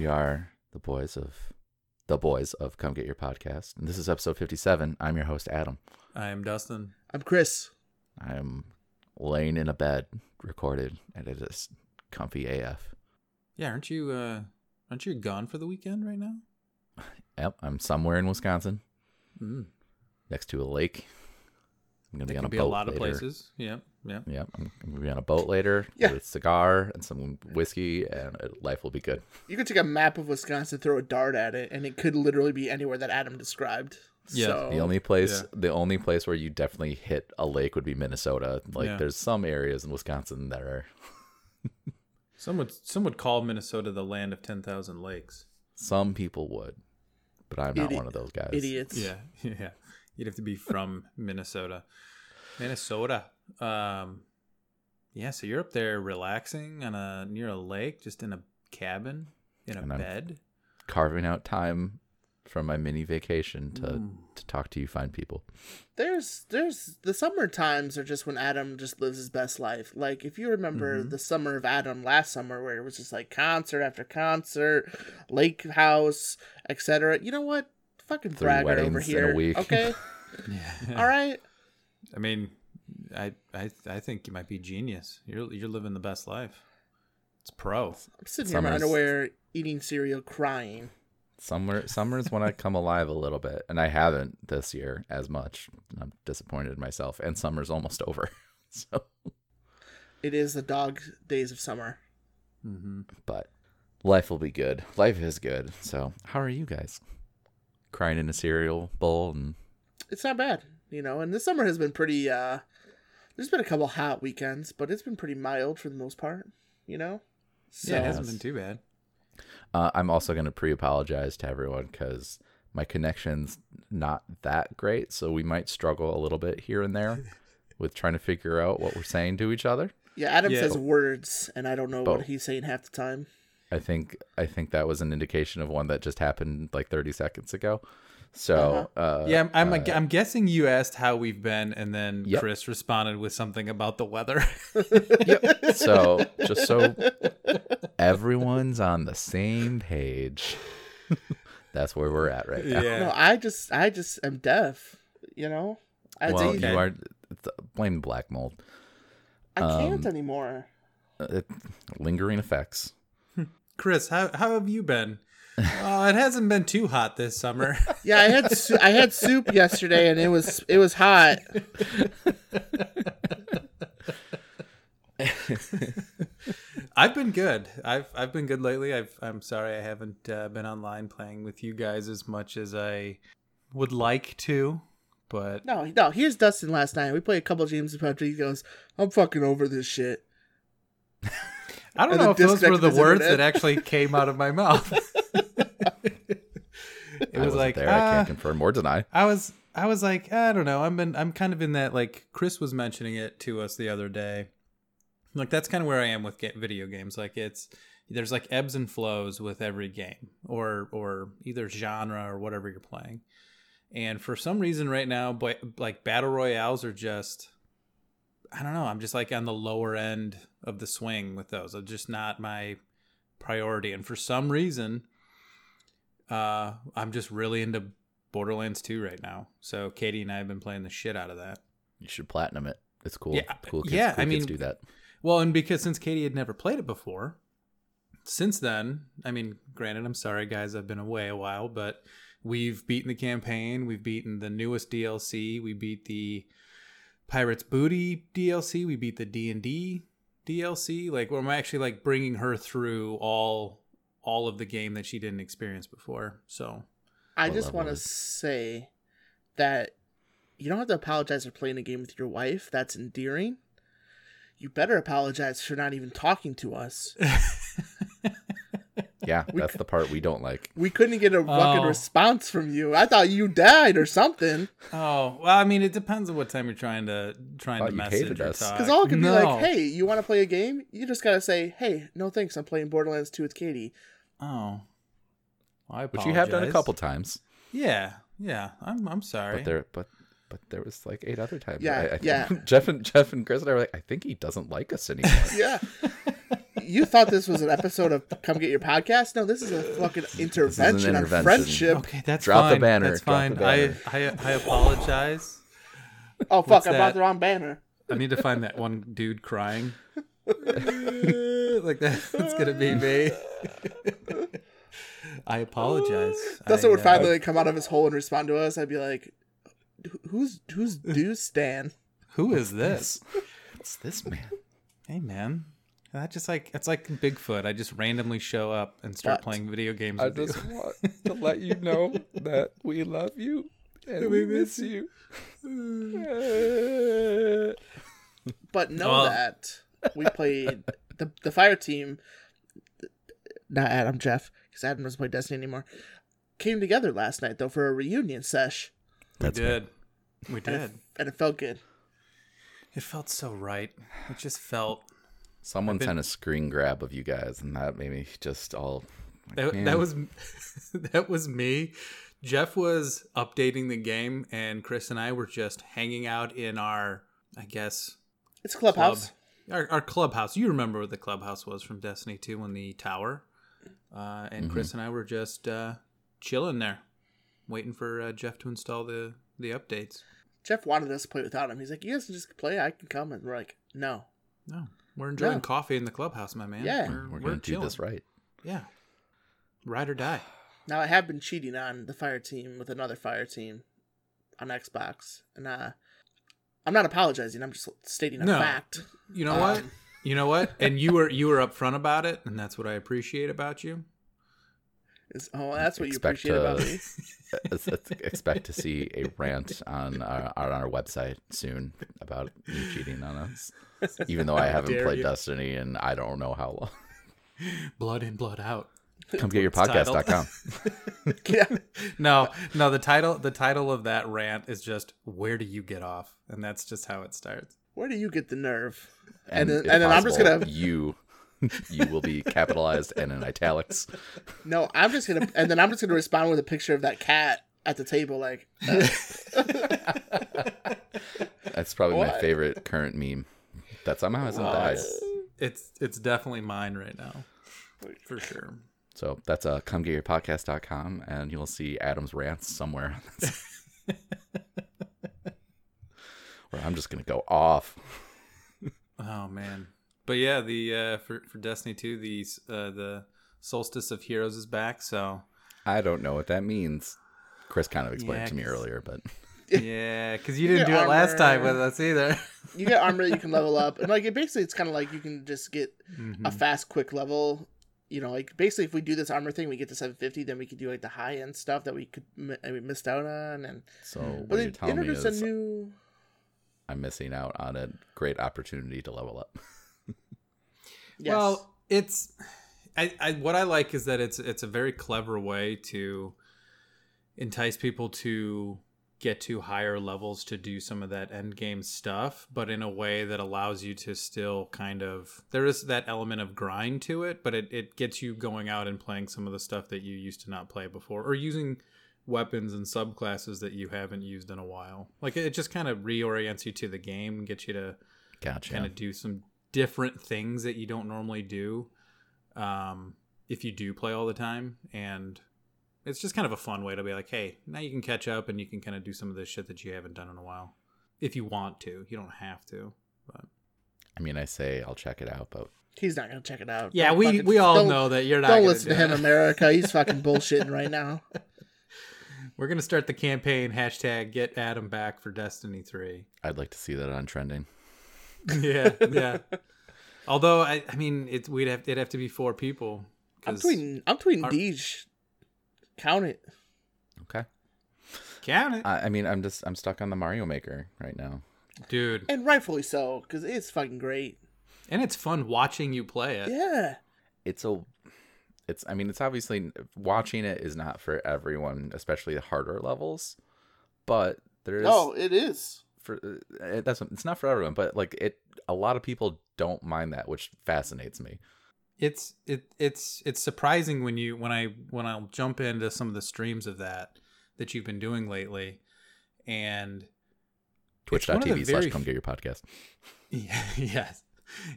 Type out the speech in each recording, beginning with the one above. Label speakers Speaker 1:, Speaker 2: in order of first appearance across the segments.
Speaker 1: We are the boys of the boys of Come Get Your Podcast. And this is episode 57. I'm your host, Adam.
Speaker 2: I am Dustin.
Speaker 3: I'm Chris.
Speaker 1: I'm laying in a bed recorded and it is comfy AF.
Speaker 2: Yeah, aren't you uh aren't you gone for the weekend right now?
Speaker 1: Yep, I'm somewhere in Wisconsin
Speaker 2: Mm.
Speaker 1: next to a lake. I'm going to
Speaker 2: There
Speaker 1: be on a
Speaker 2: be
Speaker 1: boat
Speaker 2: a lot of
Speaker 1: later.
Speaker 2: places. Yep. Yep.
Speaker 1: Yep, I'm going to be on a boat later
Speaker 3: Yeah.
Speaker 1: with a cigar and some whiskey and life will be good.
Speaker 3: You could take a map of Wisconsin, throw a dart at it, and it could literally be anywhere that Adam described.
Speaker 2: Yeah.
Speaker 3: So,
Speaker 1: The only place,
Speaker 2: yeah.
Speaker 1: the only place where you definitely hit a lake would be Minnesota. Like,
Speaker 2: Yeah.
Speaker 1: there's some areas in Wisconsin that are
Speaker 2: Some would some would call Minnesota the land of ten thousand lakes.
Speaker 1: some people would, but I'm not
Speaker 3: Idi-
Speaker 1: one of those guys.
Speaker 3: idiots.
Speaker 2: Yeah. Yeah. You'd have to be from Minnesota. Minnesota. Um yeah, so you're up there relaxing on a near a lake, just in a cabin, in a
Speaker 1: And I'm-
Speaker 2: bed.
Speaker 1: Carving out time from my mini vacation to
Speaker 2: Mm.
Speaker 1: to talk to you fine people.
Speaker 3: There's, there's the summer times are just when Adam just lives his best life. Like if you remember
Speaker 2: Mhm.
Speaker 3: the summer of Adam last summer, where it was just like concert after concert, lake house, etc. You know what? Fucking
Speaker 1: Three
Speaker 3: brag over
Speaker 1: weddings in a
Speaker 3: here.
Speaker 1: week.
Speaker 3: Okay,
Speaker 2: Yeah.
Speaker 3: all right.
Speaker 2: I mean, I I I think you might be genius. You're you're living the best life. It's pro.
Speaker 3: I'm sitting here in my underwear, eating cereal, crying.
Speaker 1: Summer summer's when I come alive a little bit, and I haven't this year as much. I'm disappointed in myself, and summer's almost over. So,
Speaker 3: It is the dog days of summer.
Speaker 2: Mm-hmm.
Speaker 1: but life will be good. Life is good. So, how are you guys? Crying in a cereal bowl and
Speaker 3: it's not bad, you know. And this summer has been pretty. uh There's been a couple hot weekends, but it's been pretty mild for the most part, you know. So,
Speaker 2: Yeah, it hasn't been too bad.
Speaker 1: Uh, I'm also going to pre-apologize to everyone because my connection's not that great, so we might struggle a little bit here and there with trying to figure out what we're saying to each other.
Speaker 3: yeah, Adam
Speaker 2: Yeah.
Speaker 3: says words, and I don't know what he's saying half the time.
Speaker 1: I think I think that was an indication of one that just happened like 30 seconds ago. So uh,
Speaker 2: Yeah, I'm I'm,
Speaker 1: uh,
Speaker 2: I'm guessing you asked how we've been, and then
Speaker 1: Yep.
Speaker 2: Chris responded with something about the weather. yep.
Speaker 1: so just so everyone's on the same page. That's where we're at right now.
Speaker 3: No, I just, I just am deaf, you know. I,
Speaker 1: Well,
Speaker 3: say-
Speaker 1: you are it's, blame black mold.
Speaker 3: I can't
Speaker 1: um,
Speaker 3: anymore.
Speaker 1: Uh, it, lingering effects.
Speaker 2: Chris, how how have you been? Oh, it hasn't been too hot this summer.
Speaker 3: Yeah, I had, su- I had soup yesterday, and it was, it was hot.
Speaker 2: I've been good. I've I've been good lately. I've I'm sorry I haven't uh, been online playing with you guys as much as I would like to, but
Speaker 3: No, no. Here's Dustin last night. We played a couple games of PUBG. He goes, "I'm fucking over this shit."
Speaker 2: I don't know if those were the words
Speaker 3: internet.
Speaker 2: that actually came out of my mouth. it
Speaker 1: I
Speaker 2: was like
Speaker 1: there. I
Speaker 2: ah,
Speaker 1: can't confirm or deny.
Speaker 2: I was I was like I don't know. I'm been I'm kind of in that like Chris was mentioning it to us the other day. Like that's kind of where I am with ga- video games. Like it's there's like ebbs and flows with every game or or either genre or whatever you're playing. And for some reason right now, but like battle royales are just I don't know. I'm just like on the lower end of the swing with those. It's just not my priority. And for some reason, uh, I'm just really into Borderlands 2 right now. So Katie and I have been playing the shit out of that.
Speaker 1: You should platinum it. It's cool.
Speaker 2: Yeah,
Speaker 1: cool kids,
Speaker 2: yeah,
Speaker 1: cool
Speaker 2: I mean-
Speaker 1: do that.
Speaker 2: Well, and because since Katie had never played it before, since then, I mean, granted, I'm sorry, guys, I've been away a while, but we've beaten the campaign, we've beaten the newest DLC, we beat the Pirates Booty DLC, we beat the D and D DLC. Like, we're actually like bringing her through all all of the game that she didn't experience before. So,
Speaker 3: I
Speaker 1: What
Speaker 3: just want to say that you don't have to apologize for playing a game with your wife. That's endearing. You better apologize for not even talking to us.
Speaker 1: Yeah,
Speaker 3: We
Speaker 1: that's the part we don't like.
Speaker 3: We couldn't get a fucking
Speaker 2: Oh.
Speaker 3: response from you. I thought you died or something.
Speaker 2: oh well, I mean, it depends on what time you're trying to trying
Speaker 1: Thought
Speaker 2: to
Speaker 1: you
Speaker 2: message
Speaker 1: hated
Speaker 2: or
Speaker 1: us.
Speaker 2: talk.
Speaker 3: Because all it could be like, hey, you want to play a game? You just gotta say, hey, no thanks. I'm playing Borderlands 2 with Katie.
Speaker 2: Oh, Well, I
Speaker 1: Which you have done a couple times.
Speaker 2: Yeah, yeah. I'm I'm sorry.
Speaker 1: But there but but there was like eight other times.
Speaker 3: Yeah,
Speaker 1: I, I think
Speaker 3: yeah.
Speaker 1: Jeff and Jeff and Chris and I were like, I think he doesn't like us anymore.
Speaker 3: Yeah. you thought this was an episode of Come Get Your Podcast? No, this is a fucking intervention, on
Speaker 1: intervention.
Speaker 3: friendship.
Speaker 2: Okay, that's
Speaker 1: Drop the banner,
Speaker 2: That's
Speaker 1: drop
Speaker 2: fine.
Speaker 1: the
Speaker 2: I,
Speaker 1: banner.
Speaker 2: I I apologize.
Speaker 3: Oh, fuck,
Speaker 2: What's
Speaker 3: I brought the wrong banner.
Speaker 2: I need to find that one dude crying. like that, that's gonna be me. I apologize.
Speaker 3: That's
Speaker 2: I,
Speaker 3: what would
Speaker 2: uh,
Speaker 3: finally come out of his hole and respond to us. I'd be like, "Who- who's who's Deuce Stan?
Speaker 2: Who is this?
Speaker 1: What's this man?
Speaker 2: hey man, that just like it's like Bigfoot. I just randomly show up and start
Speaker 3: What?
Speaker 2: playing video games.
Speaker 1: I
Speaker 2: with you.
Speaker 1: just want to let you know that we love you and we miss you.
Speaker 3: But know
Speaker 2: Well-
Speaker 3: that we played the the fire team. Not Adam, Jeff, because Adam doesn't play Destiny anymore. Came together last night though for a reunion sesh,
Speaker 2: we
Speaker 1: That's
Speaker 2: did. We
Speaker 3: and
Speaker 2: did.
Speaker 3: it, and it felt good.
Speaker 2: It felt so right. It just felt
Speaker 1: Someone
Speaker 2: been-
Speaker 1: sent a screen grab of you guys, and that made me just all. like,
Speaker 2: That, that was that was me. Jeff was updating the game, and Chris and I were just hanging out in our, I guess,
Speaker 3: It's Clubhouse.
Speaker 2: our, our clubhouse. You remember what the clubhouse was from Destiny Two in the tower, uh, and Chris and I were just uh, chilling there, waiting for uh, Jeff to install the the updates.
Speaker 3: Jeff wanted us to play without him. He's like, "You guys can just play. I can come." And we're like, "No."
Speaker 2: No, we're enjoying
Speaker 3: No.
Speaker 2: coffee in the clubhouse, my man.
Speaker 3: Yeah.
Speaker 2: we're,
Speaker 1: We're gonna do
Speaker 2: chilling.
Speaker 1: this right.
Speaker 2: Yeah, ride or die.
Speaker 3: Now I have been cheating on the fire team with another fire team on Xbox, and uh, I'm not apologizing. I'm just stating a
Speaker 2: No.
Speaker 3: fact.
Speaker 2: You know what?
Speaker 3: Um,
Speaker 2: You know what? And you were you were upfront about it, and that's what I appreciate about you.
Speaker 3: Is, oh, that's what you
Speaker 1: Expect
Speaker 3: appreciate about
Speaker 1: to-
Speaker 3: me.
Speaker 1: Uh, let's- let's expect to see a rant on our, on our website soon about you cheating on us. Even though I haven't played
Speaker 2: you.
Speaker 1: Destiny and I don't know how long.
Speaker 2: Blood in, blood out.
Speaker 1: Come get your
Speaker 2: titled.
Speaker 1: podcast.com.
Speaker 3: yeah,
Speaker 2: No, no. The title the title of that rant is just "Where do you get off?" and that's just how it starts.
Speaker 3: where do you get the nerve? And, then, and then I'm just gonna
Speaker 1: you you will be capitalized and in italics.
Speaker 3: no, I'm just gonna and then I'm just gonna respond with a picture of that cat at the table, like uh,
Speaker 1: That's probably my favorite current meme. That somehow hasn't died.
Speaker 2: it's, it's it's definitely mine right now, for sure.
Speaker 1: So that's uh come get your podcast.com and you'll see Adam's rants somewhere. Where I'm just gonna go off.
Speaker 2: Oh man, but yeah, the uh, for for Destiny two, the uh, the Solstice of Heroes is back. So
Speaker 1: I don't know what that means. Chris kind of explained
Speaker 2: Yeah,
Speaker 1: it to me earlier, but
Speaker 2: yeah, because you didn't
Speaker 3: get
Speaker 2: do it last time with us either.
Speaker 3: you get armor that you can level up, and like it basically it's kind of like you can just get
Speaker 2: Mhm.
Speaker 3: a fast, quick level. You know, like basically, if we do this armor thing, we get to 750, then we could do like the high end stuff that we could mi- we missed out on, and
Speaker 1: so
Speaker 2: Mm.
Speaker 1: what
Speaker 3: but
Speaker 1: you're
Speaker 3: they
Speaker 1: telling me
Speaker 3: introduced a new.
Speaker 1: I'm missing out on a great opportunity to level up.
Speaker 3: Yes.
Speaker 2: Well, it's I, I what I like is that it's it's a very clever way to entice people to get to higher levels to do some of that end game stuff, but in a way that allows you to still kind of there is that element of grind to it, but it, it gets you going out and playing some of the stuff that you used to not play before, or using weapons and subclasses that you haven't used in a while. Like it just kind of reorients you to the game and gets you to
Speaker 1: Gotcha.
Speaker 2: kind of do some different things that you don't normally do um, if you do play all the time and it's just kind of a fun way to be like hey now you can catch up and you can kind of do some of this shit that you haven't done in a while if you want to you don't have to but
Speaker 1: I mean, I say I'll check it out, but
Speaker 3: he's not gonna check it out.
Speaker 2: yeah
Speaker 3: Don't
Speaker 2: we
Speaker 3: fucking-
Speaker 2: we all know that you're not
Speaker 3: Don't listen
Speaker 2: do
Speaker 3: to him. America. He's fucking bullshitting right now.
Speaker 2: we're gonna start the campaign hashtag get adam back for destiny 3
Speaker 1: I'd like to see that on trending.
Speaker 2: Yeah yeah although i i mean it we'd have it'd have to be four people
Speaker 3: I'm tweeting. I'm tweeting
Speaker 2: Our-
Speaker 3: Deej. Count it.
Speaker 1: Okay.
Speaker 2: count it
Speaker 1: I, I mean, I'm just I'm stuck on the Mario Maker right now.
Speaker 2: dude
Speaker 3: And rightfully so, because it's fucking great.
Speaker 2: and it's fun watching you play it.
Speaker 3: Yeah.
Speaker 1: It's a it's I mean, it's obviously watching it is not for everyone, especially the harder levels. But there is
Speaker 3: No, it is.
Speaker 1: For uh, that's it's not for everyone, but like it a lot of people don't mind that, which fascinates me.
Speaker 2: It's it it's it's surprising when you when I when I'll jump into some of the streams of that that you've been doing lately, and one of the
Speaker 1: Twitch.tv slash come get your podcast.
Speaker 2: Yeah, yes.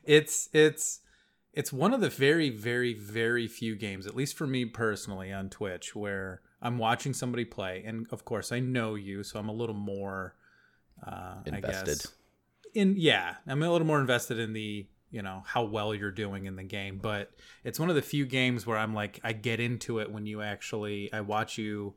Speaker 2: It's it's it's one of the very very very few games at least for me personally on Twitch where I'm watching somebody play and of course I know you so I'm a little more uh I
Speaker 1: Invested.
Speaker 2: guess in yeah, I'm a little more invested in the, you know, how well you're doing in the game, but it's one of the few games where I'm like I get into it when you actually I watch you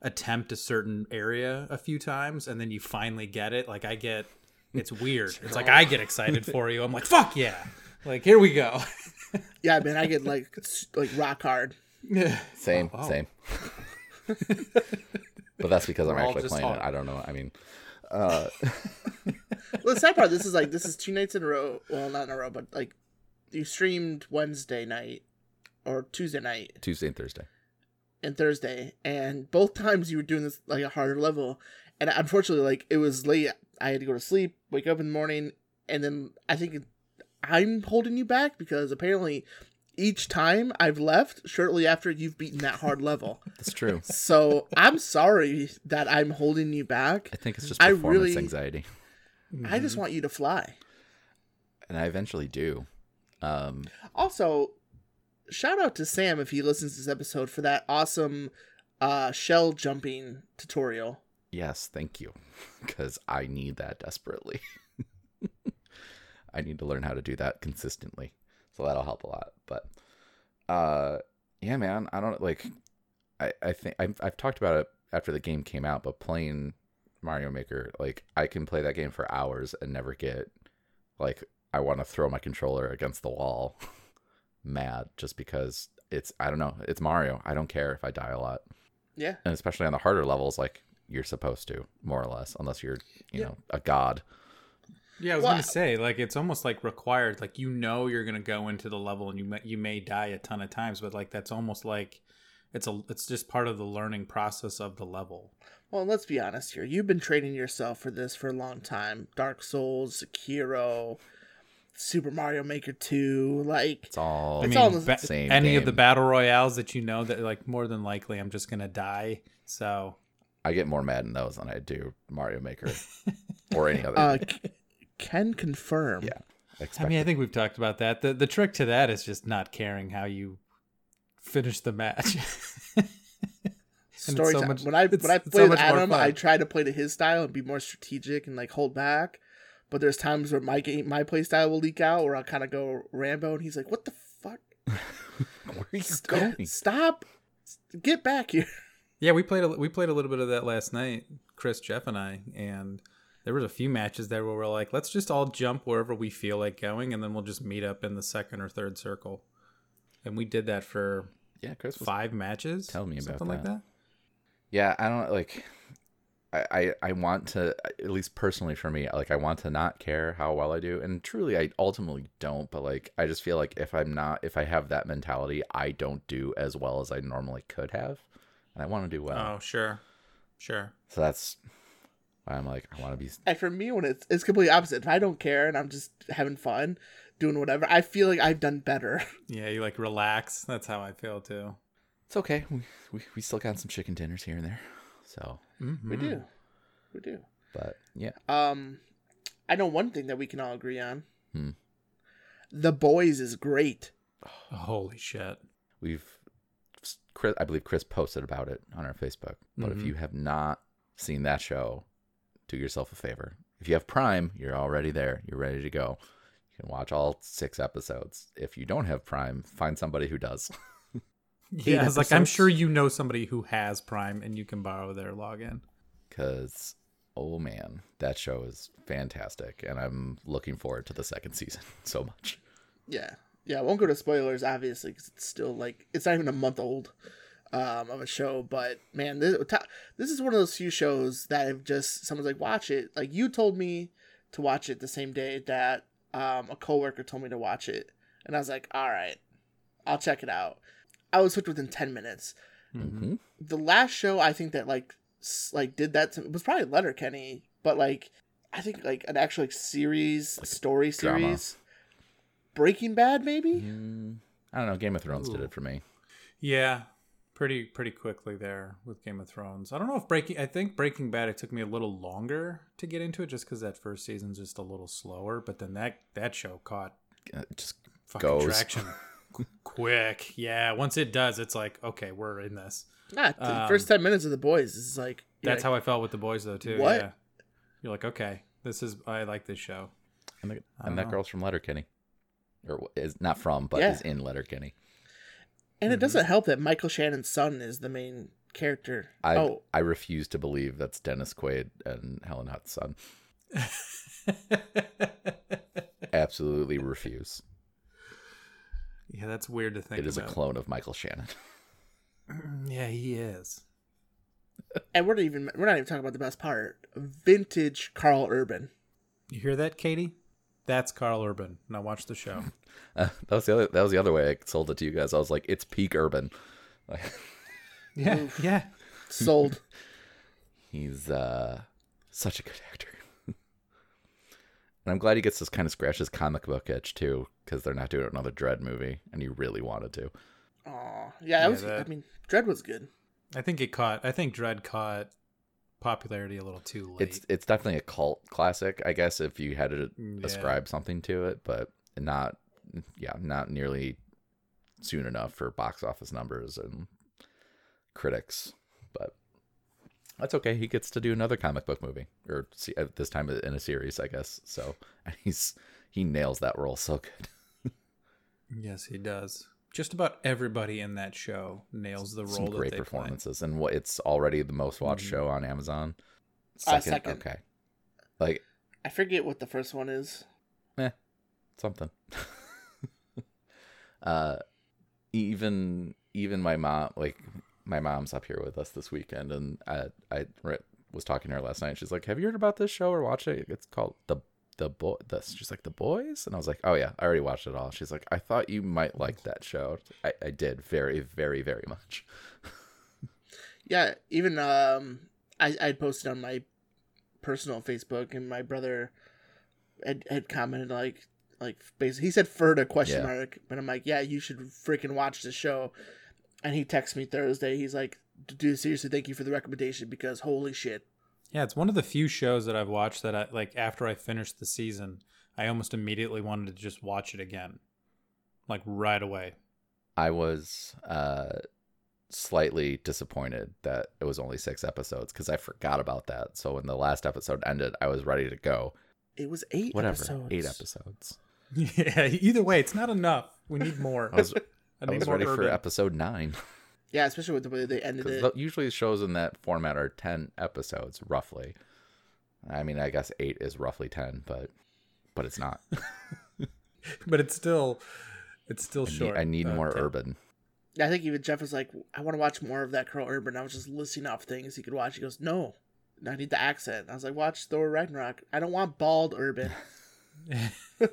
Speaker 2: attempt a certain area a few times and then you finally get it. Like I get it's weird. It's like I get excited for you. I'm like, fuck yeah. Like here we go.
Speaker 3: Yeah, man, I get like like rock hard.
Speaker 1: Same,
Speaker 2: Oh, wow.
Speaker 1: same. but that's because I'm
Speaker 2: We're
Speaker 1: actually
Speaker 2: just
Speaker 1: playing it. I don't know. I mean, uh,
Speaker 3: Well, the sad part, this is like this is two nights in a row. Well, not in a row, but like you streamed Wednesday night or Tuesday night
Speaker 1: Tuesday and Thursday.
Speaker 3: and Thursday, and both times you were doing this like a harder level, and unfortunately, like it was late. I had to go to sleep, wake up in the morning, and then I think I'm holding you back because apparently each time I've left shortly after you've beaten that hard level.
Speaker 1: That's true.
Speaker 3: So I'm sorry that I'm holding you back.
Speaker 1: I think it's just
Speaker 3: I
Speaker 1: performance
Speaker 3: really-
Speaker 1: anxiety,
Speaker 3: I just want you to fly.
Speaker 1: and I eventually do. Um,
Speaker 3: Also, shout out to Sam if he listens to this episode for that awesome uh, shell jumping tutorial.
Speaker 1: yes, thank you, because I need that desperately. I need to learn how to do that consistently, so that'll help a lot. But, uh, yeah, man, I don't like. I I think I've, I've talked about it after the game came out, but playing Mario Maker, like I can play that game for hours and never get like I want to throw my controller against the wall, mad just because it's I don't know it's Mario. I don't care if I die a lot,
Speaker 3: Yeah.
Speaker 1: and especially on the harder levels, like you're supposed to more or less, unless you're you
Speaker 3: Yeah.
Speaker 1: know a god.
Speaker 2: Yeah, I was
Speaker 3: Well,
Speaker 2: gonna say like it's almost like required. Like you know you're gonna go into the level and you may, you may die a ton of times, but like that's almost like it's a it's just part of the learning process of the level.
Speaker 3: Well, let's be honest here. You've been training yourself for this for a long time. Dark Souls, Sekiro, Super Mario Maker 2. Like,
Speaker 1: It's all
Speaker 3: It's
Speaker 2: I
Speaker 3: all
Speaker 2: mean,
Speaker 3: the
Speaker 2: ba-
Speaker 1: same
Speaker 2: any of the battle royales that you know that like more than likely I'm just gonna die. So
Speaker 1: I get more mad in those than I do Mario Maker or any other.
Speaker 3: uh, c- can confirm.
Speaker 1: Yeah.
Speaker 2: I mean, I think we've talked about that. The the trick to that is just not caring how you finish the match. And
Speaker 3: Story
Speaker 2: so
Speaker 3: time.
Speaker 2: much-
Speaker 3: when I when I
Speaker 2: it's so
Speaker 3: play with Adam. I try to play to his style and be more strategic and like hold back. But there's times where my game, my play style will leak out, where I'll kind of go Rambo, and he's like, "What the fuck?
Speaker 1: Where are you
Speaker 3: Go-
Speaker 1: going?
Speaker 3: Stop! Get back here!"
Speaker 2: Yeah, we played a, we played a little bit of that last night, Chris, Jeff, and I, and there was a few matches there where we're like, let's just all jump wherever we feel like going, and then we'll just meet up in the second or third circle. And we did that for
Speaker 1: Yeah, Chris
Speaker 2: five matches.
Speaker 1: Tell me about
Speaker 2: something like
Speaker 1: that.
Speaker 2: that.
Speaker 1: yeah i don't like I, I i want to at least personally for me like i want to not care how well i do and truly i ultimately don't but like i just feel like if i'm not if i have that mentality i don't do as well as i normally could have and i want to do well
Speaker 2: Oh, sure, sure.
Speaker 1: so that's i'm like i want to be
Speaker 3: And for me, when it's it's completely opposite. If I don't care and I'm just having fun, doing whatever, I feel like I've done better.
Speaker 2: Yeah, you like relax. That's how I feel too.
Speaker 1: it's okay we, we, we still got some chicken dinners here and there so
Speaker 3: We do, we do.
Speaker 1: but yeah
Speaker 3: Um, I know one thing that we can all agree on.
Speaker 1: Hmm.
Speaker 3: The Boys is great.
Speaker 2: Holy shit!
Speaker 1: we've Chris, I believe Chris posted about it on our Facebook. But if
Speaker 2: Mhm.
Speaker 1: you have not seen that show, do yourself a favor. If you have Prime, you're already there. You're ready to go. You can watch all six episodes. If you don't have Prime, find somebody who does.
Speaker 2: Yeah, it's like I'm sure you know somebody who has Prime, and you can borrow their login.
Speaker 1: Because oh man, that show is fantastic, and I'm looking forward to the second season so much.
Speaker 3: Yeah, yeah. I won't go to spoilers, obviously, because it's still like it's not even a month old um, of a show. But man, this this is one of those few shows that have just someone's like watch it. Like you told me to watch it the same day that um, a coworker told me to watch it, and I was like, all right, I'll check it out. I was hooked within ten minutes.
Speaker 1: hmm
Speaker 3: the last show I think that like like did that to, was probably Letterkenny, but like I think like an actual like series story
Speaker 1: drama.
Speaker 3: series. Breaking Bad, maybe.
Speaker 1: Mm, I don't know. Game of Thrones did it for me.
Speaker 2: Yeah, pretty pretty quickly there with Game of Thrones. I don't know if Breaking I think Breaking Bad it took me a little longer to get into it just cuz that first season's just a little slower, but then that that show caught
Speaker 1: Uh, Just
Speaker 2: fucking
Speaker 1: Goes.
Speaker 2: traction quick. Yeah, once it does, it's like, okay, we're in this.
Speaker 3: Nah, the
Speaker 2: Um,
Speaker 3: first ten minutes of the boys is like
Speaker 2: That's
Speaker 3: like,
Speaker 2: how I felt with the boys though too.
Speaker 3: What?
Speaker 2: Yeah. You're like, okay, this is I like this show.
Speaker 1: and, the,
Speaker 2: I
Speaker 1: and
Speaker 2: don't
Speaker 1: that
Speaker 2: know.
Speaker 1: girl's from Letterkenny, or is not from, but
Speaker 3: Yeah.
Speaker 1: is in Letterkenny.
Speaker 3: And
Speaker 2: Mhm.
Speaker 3: it doesn't help that Michael Shannon's son is the main character.
Speaker 1: I
Speaker 3: oh,
Speaker 1: I refuse to believe that's Dennis Quaid and Helen Hunt's son. Absolutely refuse.
Speaker 2: yeah, that's weird to think
Speaker 1: It is a clone of Michael Shannon.
Speaker 2: yeah, he is.
Speaker 3: and we're not even we're not even talking about the best part. Vintage Karl Urban.
Speaker 2: You hear that, Katie? That's Karl Urban. Now watch the show.
Speaker 1: Uh, that was the other. That was the other way I sold it to you guys. I was like, it's peak urban. Like,
Speaker 2: Yeah, yeah.
Speaker 3: Sold.
Speaker 1: he's uh, such a good actor. and I'm glad he gets to kind of scratch his comic book itch too, because they're not doing another Dredd movie, and he really wanted to.
Speaker 3: Aw, yeah, that
Speaker 2: Yeah,
Speaker 3: was.
Speaker 2: that-
Speaker 3: I mean, Dredd was good.
Speaker 2: I think it caught. I think Dredd caught popularity a little too late.
Speaker 1: It's it's definitely a cult classic, I guess, if you had to
Speaker 2: Yeah.
Speaker 1: ascribe something to it, but not, yeah, not nearly soon enough for box office numbers and critics. But that's okay. He gets to do another comic book movie, or see, at uh, this time in a series, I guess. So and he's he nails that role so good.
Speaker 2: yes, he does. Just about everybody in that show nails the
Speaker 1: Some
Speaker 2: role that
Speaker 1: great
Speaker 2: they
Speaker 1: performances, and what it's already the most watched
Speaker 2: Mhm.
Speaker 1: show on Amazon.
Speaker 3: Uh, second.
Speaker 1: okay, like
Speaker 3: I forget what the first one is.
Speaker 1: something. uh, even even my mom, like my mom's up here with us this weekend, and I I was talking to her last night. She's like, "Have you heard about this show or watched it? It's called the the boy." The, she's like, "The Boys," and I was like, "Oh yeah, I already watched it all." She's like, "I thought you might like that show." I, I did very very very much.
Speaker 3: Yeah, even um, I I posted on my personal Facebook, and my brother had, had commented like like basically he said "for" a question
Speaker 1: Yeah.
Speaker 3: mark, but I'm like, yeah, you should freaking watch the show. And he texted me Thursday. He's like, dude, seriously, thank you for the recommendation because holy shit.
Speaker 2: Yeah, it's one of the few shows that I've watched that I like after I finished the season, I almost immediately wanted to just watch it again. Like right away.
Speaker 1: I was uh slightly disappointed that it was only six episodes because I forgot about that. So when the last episode ended, I was ready to go.
Speaker 3: It was eight
Speaker 1: Whatever,
Speaker 3: episodes.
Speaker 1: eight episodes.
Speaker 2: Yeah, either way, it's not enough. We need more.
Speaker 1: I was,
Speaker 2: I
Speaker 1: I
Speaker 2: need
Speaker 1: was
Speaker 2: more
Speaker 1: ready for episode nine
Speaker 3: Yeah, especially with the way they ended
Speaker 1: because
Speaker 3: it.
Speaker 1: usually shows in that format are ten episodes roughly. I mean, I guess eight is roughly ten, but but it's not.
Speaker 2: but it's still it's still
Speaker 1: I need,
Speaker 2: short.
Speaker 1: I need
Speaker 2: uh,
Speaker 1: more
Speaker 2: ten-
Speaker 1: urban.
Speaker 3: I think even Jeff was like, I want to watch more of that Karl Urban. I was just listing off things he could watch. He goes, No, I need the accent. I was like, Watch Thor Ragnarok. I don't want bald Urban.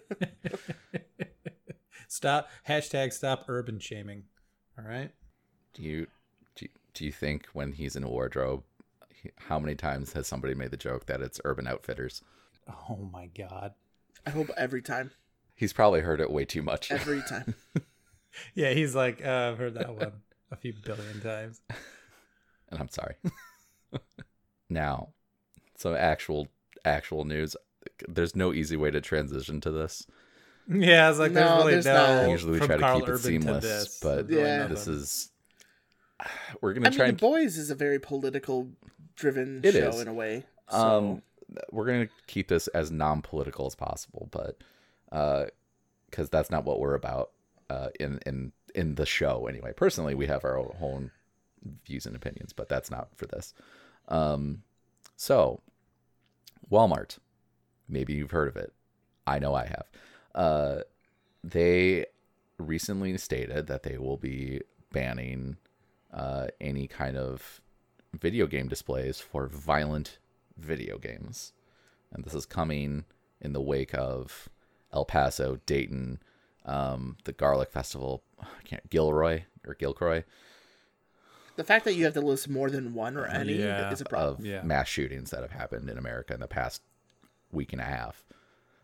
Speaker 2: stop hashtag stop urban shaming. All right.
Speaker 1: Do you do you, do you think when he's in a wardrobe, how many times has somebody made the joke that it's Urban Outfitters?
Speaker 2: Oh my god.
Speaker 3: I hope every time.
Speaker 1: He's probably heard it way too much.
Speaker 3: Every time.
Speaker 2: Yeah, he's like, uh, I've heard that one a few billion times.
Speaker 1: and I'm sorry. now, some actual actual news. There's no easy way to transition to this.
Speaker 2: Yeah, I was like, there's really
Speaker 3: there's
Speaker 2: no.
Speaker 3: not.
Speaker 1: Usually we
Speaker 2: from
Speaker 1: try to
Speaker 2: Karl
Speaker 1: keep it seamless,
Speaker 2: this.
Speaker 1: but
Speaker 2: There's really
Speaker 3: Yeah.
Speaker 1: This is we're gonna
Speaker 3: I
Speaker 1: try
Speaker 3: mean,
Speaker 1: and
Speaker 3: The Boys is a very political driven
Speaker 1: It
Speaker 3: show
Speaker 1: is.
Speaker 3: in a way. So,
Speaker 1: um we're gonna keep this as non-political as possible, but uh, because that's not what we're about uh in in in the show anyway. Personally, we have our own views and opinions, but that's not for this. Um, so Walmart, maybe you've heard of it. I know I have. Uh, they recently stated that they will be banning uh, any kind of video game displays for violent video games. And this is coming in the wake of El Paso, Dayton, um, the Garlic Festival, I can't Gilroy or Gilcroy
Speaker 3: the fact that you have to list more than one or any
Speaker 2: Yeah.
Speaker 3: is a problem.
Speaker 1: of
Speaker 2: Yeah.
Speaker 1: mass shootings that have happened in America in the past week and a half,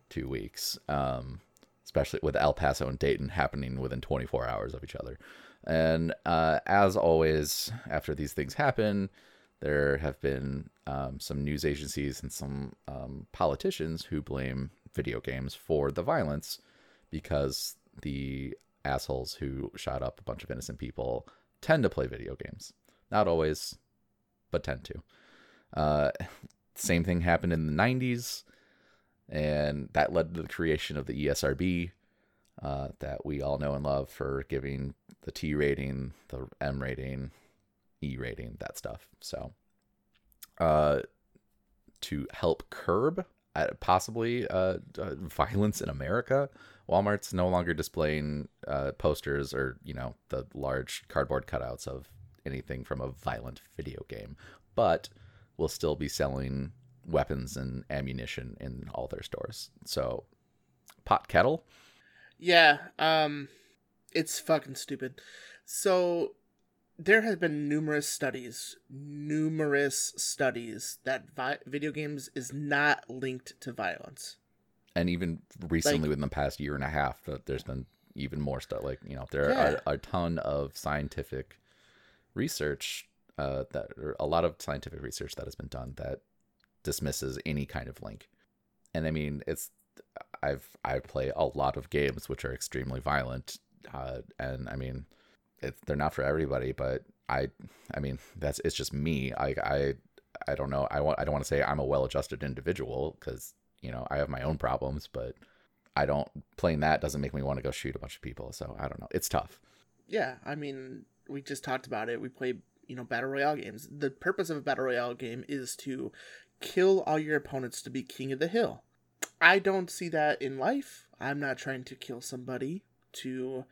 Speaker 1: two weeks. Um, especially with El Paso and Dayton happening within 24 hours of each other. And uh, as always, after these things happen, there have been um, some news agencies and some um, politicians who blame video games for the violence because the assholes who shot up a bunch of innocent people tend to play video games. Not always, but tend to. Uh, same thing happened in the 90s, and that led to the creation of the ESRB uh, that we all know and love for giving the T rating, the M rating, E rating, that stuff. So, uh, to help curb uh, possibly uh, uh, violence in America, Walmart's no longer displaying uh, posters or you know the large cardboard cutouts of anything from a violent video game, but will still be selling weapons and ammunition in all their stores. So, pot kettle.
Speaker 3: Yeah, um, it's fucking stupid. So there have been numerous studies, numerous studies that vi- video games is not linked to violence.
Speaker 1: and even recently
Speaker 3: Like-
Speaker 1: within the past year and a half that there's been even more stuff like you know there
Speaker 3: Yeah.
Speaker 1: are a ton of scientific research uh, that or a lot of scientific research that has been done that dismisses any kind of link and i mean it's i've i play a lot of games which are extremely violent uh, and i mean it's they're not for everybody but i i mean that's it's just me i i i don't know i want i don't want to say i'm a well-adjusted individual because you know i have my own problems but i don't playing that doesn't make me want to go shoot a bunch of people so i don't know it's tough
Speaker 3: Yeah, I mean, we just talked about it. We play, you know, battle royale games. The purpose of a battle royale game is to kill all your opponents to be king of the hill. I don't see that in life. I'm not trying to kill somebody to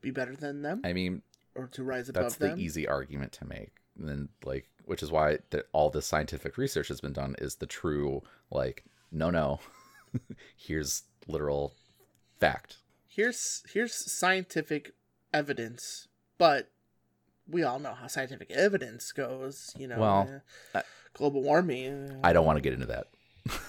Speaker 3: be better than them
Speaker 1: i mean
Speaker 3: or to rise above
Speaker 1: that's
Speaker 3: above
Speaker 1: the
Speaker 3: them.
Speaker 1: easy argument to make and then like which is why the, all this scientific research has been done is the true like no no here's literal fact
Speaker 3: here's here's scientific evidence, but we all know how scientific evidence goes. You know,
Speaker 1: Well,
Speaker 3: uh, global warming.
Speaker 1: i don't want to get into that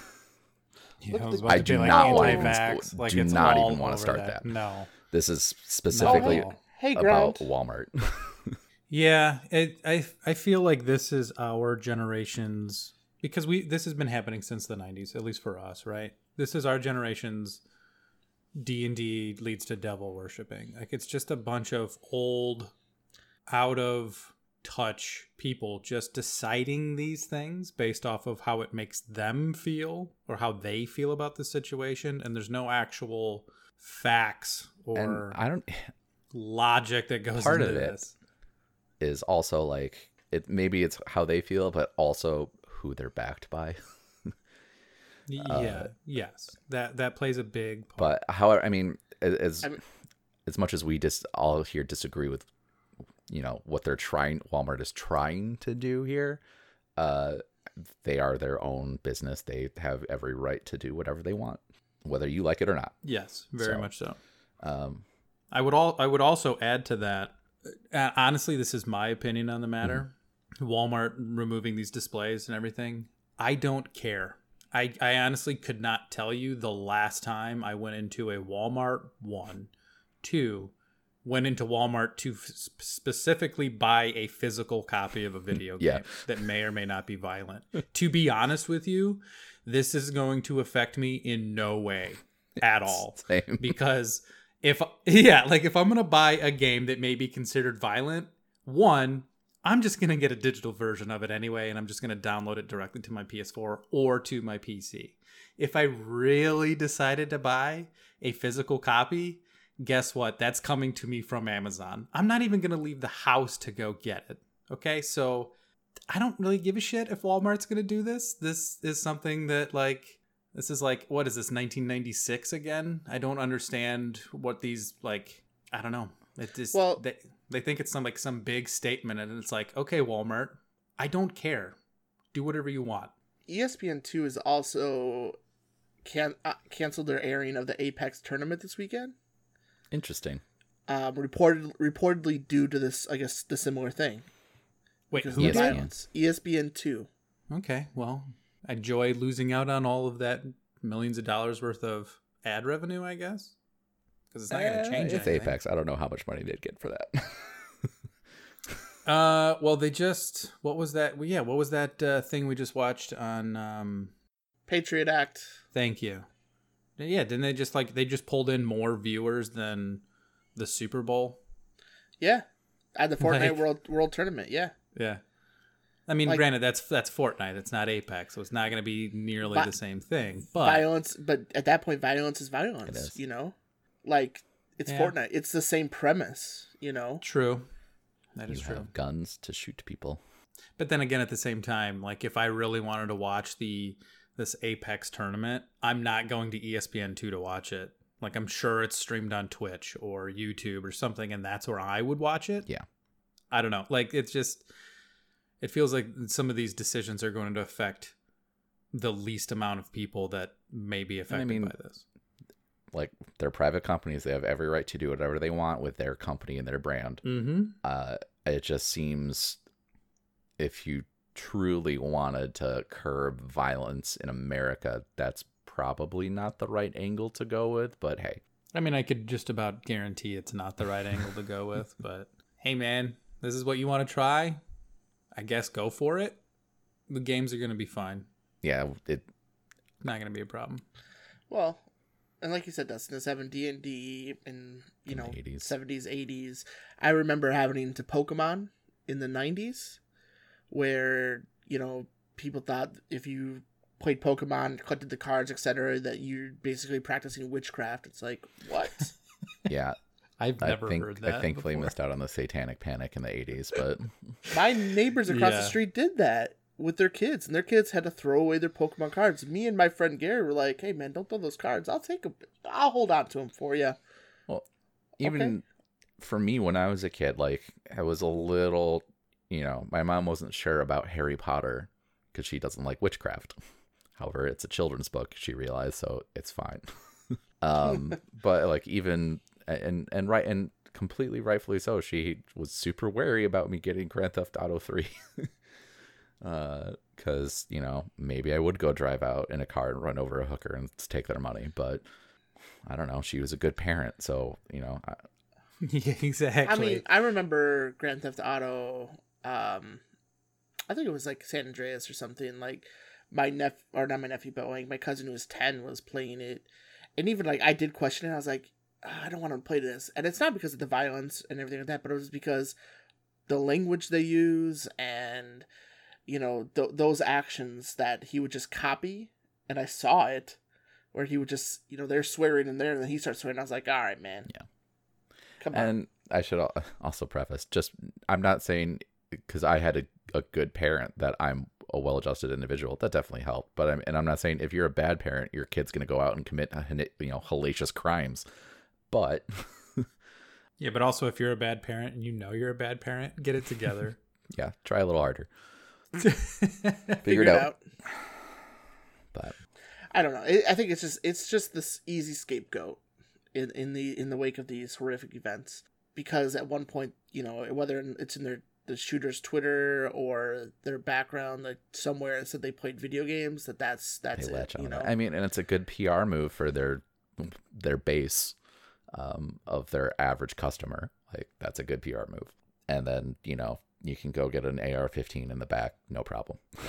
Speaker 2: Yeah, I
Speaker 3: at
Speaker 2: was
Speaker 3: the-
Speaker 1: I
Speaker 2: to
Speaker 1: do
Speaker 2: like
Speaker 1: not
Speaker 3: wanna
Speaker 2: like
Speaker 1: do not even wanna
Speaker 2: over
Speaker 1: start that.
Speaker 2: No.
Speaker 1: This is
Speaker 3: Oh,
Speaker 1: specifically
Speaker 3: hey, hey,
Speaker 1: about walmart
Speaker 2: Yeah, it, I I feel like this is our generation's because we this has been happening since the '90s, at least for us, right? This is our generation's D and D leads to devil worshipping. Like it's just a bunch of old, out of touch people just deciding these things based off of how it makes them feel or how they feel about the situation, and there's no actual facts or
Speaker 1: and i don't
Speaker 2: logic that goes
Speaker 1: Part
Speaker 2: into
Speaker 1: of it
Speaker 2: this.
Speaker 1: is also like it maybe it's how they feel but also who they're backed by
Speaker 2: Y-
Speaker 1: Uh,
Speaker 2: yeah. Yes. That that plays a big part.
Speaker 1: but however i mean as
Speaker 3: I mean-
Speaker 1: as much as we just all here disagree with you know what they're trying walmart is trying to do here uh they are their own business they have every right to do whatever they want whether you like it or not
Speaker 2: yes, very
Speaker 1: so-
Speaker 2: much so.
Speaker 1: Um
Speaker 2: I would all I would also add to that. Uh, honestly, this is my opinion on the matter. Walmart removing these displays and everything. I don't care. I, I honestly could not tell you the last time I went into a Walmart one, two, went into Walmart to f- specifically buy a physical copy of a video game
Speaker 1: Yeah.
Speaker 2: that may or may not be violent. to be honest with you, this is going to affect me in no way at all
Speaker 1: same
Speaker 2: because if yeah like if i'm gonna buy a game that may be considered violent one i'm just gonna get a digital version of it anyway and i'm just gonna download it directly to my ps4 or to my pc if i really decided to buy a physical copy guess what? That's coming to me from amazon. I'm not even gonna leave the house to go get it okay? So i don't really give a shit if walmart's gonna do this. This is something that like this is like what is this 1996 again? I don't understand what these like. I don't know. It just
Speaker 3: Well-
Speaker 2: they they think it's some like some big statement, and it's like okay, Walmart, I don't care. Do whatever you want.
Speaker 3: ESPN two is also can uh, canceled their airing of the Apex tournament this weekend.
Speaker 1: interesting
Speaker 3: Um, reported reportedly due to this, I guess, the similar thing.
Speaker 2: Wait,
Speaker 3: Because
Speaker 2: who
Speaker 3: of
Speaker 1: ESPN.
Speaker 3: ESPN two.
Speaker 2: Okay, well, I enjoy losing out on all of that millions of dollars worth of ad revenue. I guess. because it's not going to
Speaker 1: Eh,
Speaker 2: change
Speaker 1: It's
Speaker 2: anything.
Speaker 1: Apex. I don't know how much money they'd get for that.
Speaker 2: Uh, well, they just what was that? Well, yeah, what was that uh, thing we just watched on? Um,
Speaker 3: Patriot Act.
Speaker 2: thank you. Yeah, didn't they just like they just pulled in more viewers than the Super Bowl?
Speaker 3: Yeah. At the Fortnite
Speaker 2: Like-
Speaker 3: World World Tournament. Yeah.
Speaker 2: Yeah. I mean,
Speaker 3: Like-
Speaker 2: granted, that's that's Fortnite. It's not Apex, so it's not going to be nearly
Speaker 3: Vi-
Speaker 2: the same thing. But
Speaker 3: violence, but at that point, violence is violence.
Speaker 1: It is.
Speaker 3: You know, like it's
Speaker 2: Yeah.
Speaker 3: Fortnite. It's the same premise. You know.
Speaker 2: true, that
Speaker 1: you
Speaker 2: is true.
Speaker 1: have guns to shoot people.
Speaker 2: But then again, at the same time, like if I really wanted to watch the this Apex tournament, I'm not going to ESPN two to watch it. Like I'm sure it's streamed on Twitch or YouTube or something, and that's where I would watch it.
Speaker 1: Yeah.
Speaker 2: I don't know. Like it's just, it feels like some of these decisions are going to affect the least amount of people that may be affected
Speaker 1: mean,
Speaker 2: by this.
Speaker 1: Like they're private companies. They have every right to do whatever they want with their company and their brand.
Speaker 2: Mm-hmm.
Speaker 1: Uh, it just seems if you truly wanted to curb violence in America, that's probably not the right angle to go with. But hey,
Speaker 2: I mean, I could just about guarantee it's not the right angle to go with, but hey, man, this is what you want to try. I guess go for it. The games are going to be fine.
Speaker 1: yeah, it
Speaker 2: Not going to be a problem.
Speaker 3: Well, and like you said, Dustin, it's having D and D in you
Speaker 1: In
Speaker 3: know
Speaker 1: 80s.
Speaker 3: seventies, eighties. I remember having to Pokemon in the nineties, where you know people thought if you played Pokemon, collected the cards, etc., that you're basically practicing witchcraft. It's like what?
Speaker 1: yeah.
Speaker 2: I've
Speaker 1: I
Speaker 2: never
Speaker 1: think
Speaker 2: heard that.
Speaker 1: I thankfully
Speaker 2: before.
Speaker 1: missed out on the satanic panic in the 80s, but
Speaker 3: My neighbors across
Speaker 2: Yeah.
Speaker 3: the street did that with their kids, and their kids had to throw away their Pokemon cards. Me and my friend Gary were like, "Hey, man, don't throw those cards. I'll take them. I'll hold on to them for you."
Speaker 1: Well, even
Speaker 3: Okay.
Speaker 1: for me when I was a kid, like I was a little, you know, my mom wasn't sure about Harry Potter because she doesn't like witchcraft. However, it's a children's book, she realized, so it's fine. um, but like even and and right and completely rightfully so, she was super wary about me getting Grand Theft Auto three. Uh, cause you know maybe I would go drive out in a car and run over a hooker and take their money, but I don't know. She was a good parent, so you know I,
Speaker 2: yeah, exactly.
Speaker 3: I mean, I remember Grand Theft Auto. Um, I think it was like San Andreas or something. Like my nephew, or not my nephew, but like my cousin who was ten was playing it, and even like I did question it. I was like, "Ah, I don't want to play this, and it's not because of the violence and everything like that, but it was because the language they use and you know th- those actions that he would just copy, and I saw it. Where he would just, you know, they're swearing in there, and then he starts swearing. I was like, "All right, man,
Speaker 1: Yeah.
Speaker 3: come on."
Speaker 1: And I should also preface just I'm not saying because I had a, a good parent that I'm a well-adjusted individual. That definitely helped. But I'm and I'm not saying if you're a bad parent, your kid's going to go out and commit uh, you know hellacious crimes. But
Speaker 2: yeah, but also if you're a bad parent and you know you're a bad parent, get it together.
Speaker 1: yeah, try a little harder.
Speaker 3: Figure
Speaker 1: Figure it out. But
Speaker 3: I don't know. I I think it's just it's just this easy scapegoat in in the in the wake of these horrific events because at one point you know whether it's in their the shooter's Twitter or their background like somewhere it said they played video games that that's that's
Speaker 1: they
Speaker 3: it.
Speaker 1: latch on.
Speaker 3: You know,
Speaker 1: that. I mean, and it's a good PR move for their their base um, of their average customer. Like that's a good PR move. And then you know you can go get an AR-15 in the back, no problem.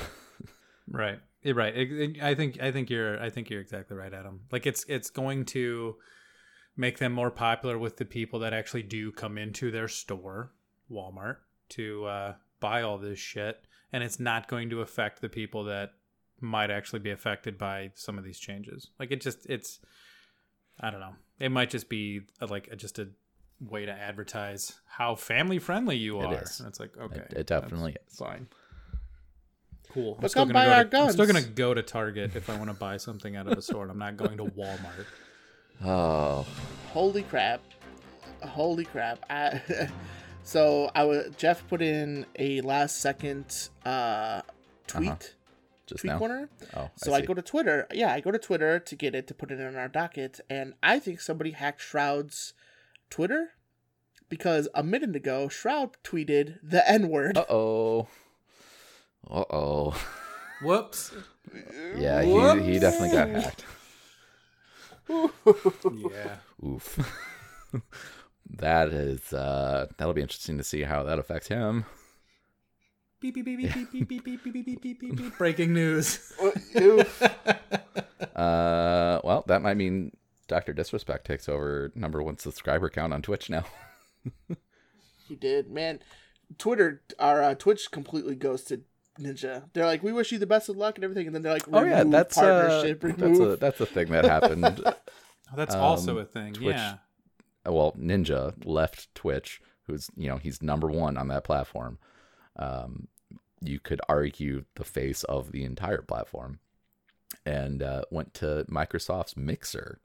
Speaker 2: Right. Right. I think I think you're I think you're exactly right, Adam. Like it's it's going to make them more popular with the people that actually do come into their store, Walmart, to uh, buy all this shit, and it's not going to affect the people that might actually be affected by some of these changes. Like it just it's I don't know. It might just be a, like a, just a way to advertise how family friendly you are.
Speaker 1: It is.
Speaker 2: And it's like okay,
Speaker 1: it definitely
Speaker 2: is. fine. Cool. I'm
Speaker 3: But
Speaker 2: still gonna
Speaker 3: buy
Speaker 2: go
Speaker 3: our
Speaker 2: to, I'm still gonna go to Target if I want to buy something out of a store. and I'm not going to Walmart.
Speaker 1: Oh,
Speaker 3: holy crap, holy crap! I so I was Jeff put in a last second uh tweet.
Speaker 1: Uh-huh. Just
Speaker 3: Tweet
Speaker 1: now.
Speaker 3: corner.
Speaker 1: Oh,
Speaker 3: So I,
Speaker 1: see.
Speaker 3: go to Twitter. Yeah, I go to Twitter to get it to put it in our docket, and I think somebody hacked Shroud's Twitter because a minute ago Shroud tweeted the N word.
Speaker 1: Uh oh. Uh oh.
Speaker 2: Whoops.
Speaker 1: Yeah, he, he definitely got hacked.
Speaker 2: Yeah.
Speaker 1: Oof. that is uh that'll be interesting to see how that affects him.
Speaker 2: Beep beep beep beep beep beep beep beep beep beep beep beep beep. Breaking news.
Speaker 3: Oof.
Speaker 1: Uh well, that might mean Dr. Disrespect takes over number one subscriber count on Twitch now.
Speaker 3: he did, man. Twitter, our uh, Twitch completely ghosted Ninja. They're like, "We wish you the best of luck and everything," and then they're like,
Speaker 1: Oh yeah,
Speaker 3: "Remove
Speaker 1: that's uh,
Speaker 3: partnership,
Speaker 1: that's a that's a thing that happened.
Speaker 2: Oh, that's also
Speaker 1: Um,
Speaker 2: a thing.
Speaker 1: Twitch-
Speaker 2: Yeah.
Speaker 1: well, Ninja left Twitch, who's you know he's number one on that platform. Um, you could argue the face of the entire platform, and uh, went to Microsoft's Mixer,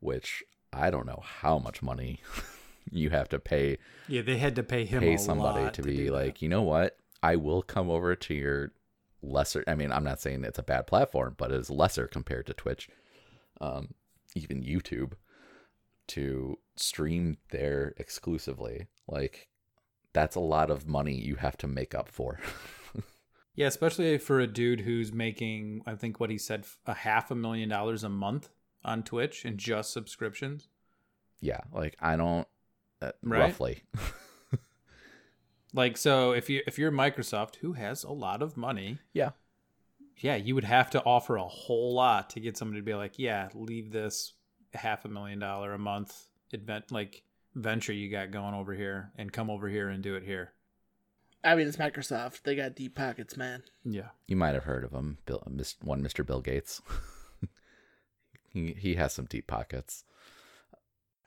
Speaker 1: which I don't know how much money you have to pay
Speaker 2: Yeah, they had to pay him
Speaker 1: pay
Speaker 2: a
Speaker 1: somebody
Speaker 2: lot
Speaker 1: to
Speaker 2: do
Speaker 1: be
Speaker 2: that.
Speaker 1: like, you know what, I will come over to your lesser. I mean, I'm not saying it's a bad platform, but it's lesser compared to Twitch, um, even YouTube, to stream there exclusively. Like, that's a lot of money you have to make up for.
Speaker 2: Yeah, especially for a dude who's making, I think what he said, a half a million dollars a month on Twitch and just subscriptions.
Speaker 1: yeah, like I don't uh,
Speaker 2: Right.
Speaker 1: roughly.
Speaker 2: Like, so if you if you're Microsoft, who has a lot of money,
Speaker 1: Yeah.
Speaker 2: yeah, you would have to offer a whole lot to get somebody to be like, yeah, leave this half a million dollar a month event like venture you got going over here and come over here and do it here.
Speaker 3: I mean, it's Microsoft. They got deep pockets, man.
Speaker 2: Yeah.
Speaker 1: You might have heard of him, Bill, one Mr. Bill Gates. he he has some deep pockets.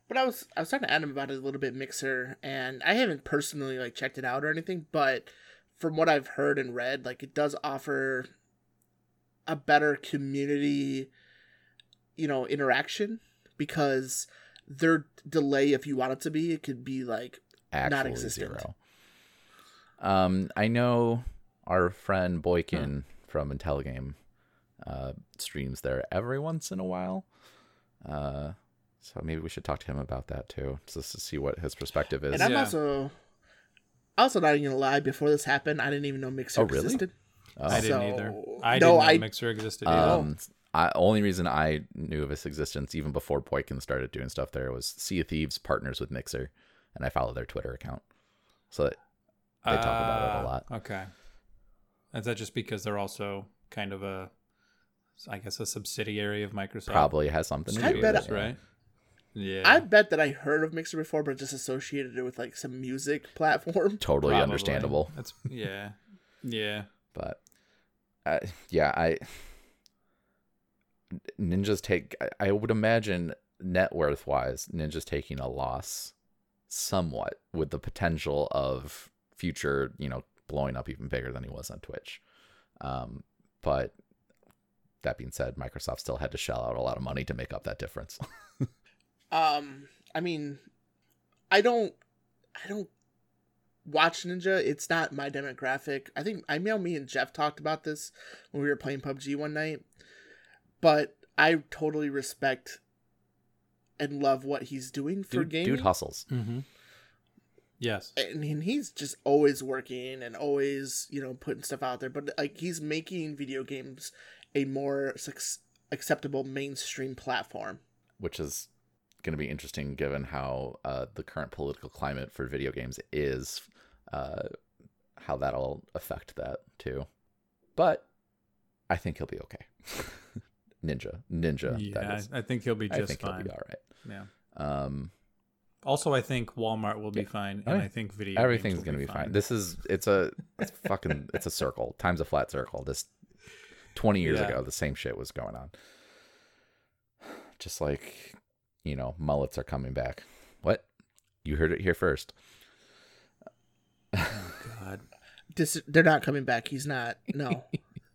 Speaker 3: But I was I was talking to Adam about it a little bit, Mixer, and I haven't personally like checked it out or anything, but from what I've heard and read, like it does offer a better community, you know, interaction because their delay, if you want it to be, it could be like
Speaker 1: actually
Speaker 3: Non-existent.
Speaker 1: zero. Um, I know our friend Boykin from Intelligame uh, streams there every once in a while. Uh, so maybe we should talk to him about that too, just to see what his perspective is.
Speaker 3: And I'm
Speaker 2: Yeah.
Speaker 3: also also not even gonna lie. Before this happened, I didn't even know Mixer
Speaker 1: Oh, really?
Speaker 3: existed.
Speaker 1: Oh.
Speaker 2: I didn't
Speaker 3: So-
Speaker 2: either. I
Speaker 3: No,
Speaker 2: didn't know
Speaker 3: I-
Speaker 2: Mixer existed either.
Speaker 1: Um, I, only reason I knew of its existence even before Boykin started doing stuff there was Sea of Thieves partners with Mixer, and I follow their Twitter account. So they talk about it a
Speaker 2: Ah,
Speaker 1: lot.
Speaker 2: Okay. Is that just because they're also kind of a, I guess, a subsidiary of Microsoft?
Speaker 1: probably has something to
Speaker 3: I
Speaker 1: do
Speaker 3: bet
Speaker 1: with it.
Speaker 3: I-
Speaker 2: right? Yeah.
Speaker 3: I bet that I heard of Mixer before, but just associated it with like some music platform.
Speaker 1: Totally
Speaker 2: Probably.
Speaker 1: understandable.
Speaker 2: That's yeah, yeah.
Speaker 1: but uh, yeah i ninjas take I- would imagine net worth wise ninjas taking a loss somewhat with the potential of future you know blowing up even bigger than he was on twitch um but that being said microsoft still had to shell out a lot of money to make up that difference
Speaker 3: Um, I mean, I don't, I don't watch Ninja. It's not my demographic. I think I know me and Jeff talked about this when we were playing PUBG one night. But I totally respect and love what he's doing for
Speaker 1: dude,
Speaker 3: gaming.
Speaker 1: dude hustles
Speaker 2: Mm-hmm. Yes.
Speaker 3: and, and he's just always working and always you know putting stuff out there but like he's making video games a more suc- acceptable mainstream platform
Speaker 1: which is going to be interesting given how uh, the current political climate for video games is, uh, how that'll affect that too. But I think he'll be okay. Ninja, Ninja.
Speaker 2: Yeah,
Speaker 1: that is.
Speaker 2: I think he'll be just I
Speaker 1: think
Speaker 2: fine.
Speaker 1: he'll be all right.
Speaker 2: Yeah.
Speaker 1: Um,
Speaker 2: Also, I think Walmart will be
Speaker 1: Yeah.
Speaker 2: fine,
Speaker 1: Oh,
Speaker 2: and
Speaker 1: yeah.
Speaker 2: I think video.
Speaker 1: everything's
Speaker 2: games will
Speaker 1: gonna be fine. This is it's a it's fucking it's a circle times a flat circle. This twenty years
Speaker 2: Yeah.
Speaker 1: ago, the same shit was going on. Just like you know, mullets are coming back. What? You heard it here first.
Speaker 2: God.
Speaker 3: Dis- they're not coming back he's not no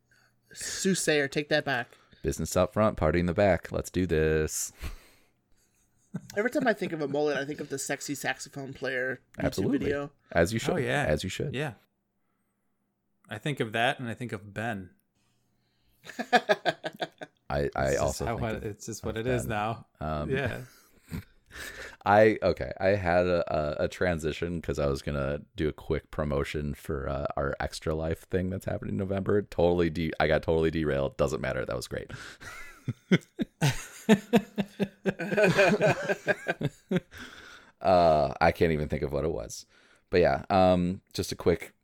Speaker 3: soothsayer take that back
Speaker 1: Business up front, party in the back. Let's do this.
Speaker 3: every time i think of a mullet i think of the sexy saxophone player YouTube
Speaker 1: Absolutely.
Speaker 3: video
Speaker 1: As you should.
Speaker 2: Oh, yeah.
Speaker 1: As you should.
Speaker 2: Yeah. I think of that, and I think of Ben.
Speaker 1: I, I also
Speaker 2: how
Speaker 1: think
Speaker 2: I-
Speaker 1: of-
Speaker 2: it's just what
Speaker 1: of
Speaker 2: it is
Speaker 1: Ben.
Speaker 2: now.
Speaker 1: um,
Speaker 2: yeah.
Speaker 1: I okay. I had a, a, a transition because I was gonna do a quick promotion for uh, our extra life thing that's happening in November. Totally, de- I got totally derailed. Doesn't matter. That was great. uh, I can't even think of what it was. But yeah, um, just a quick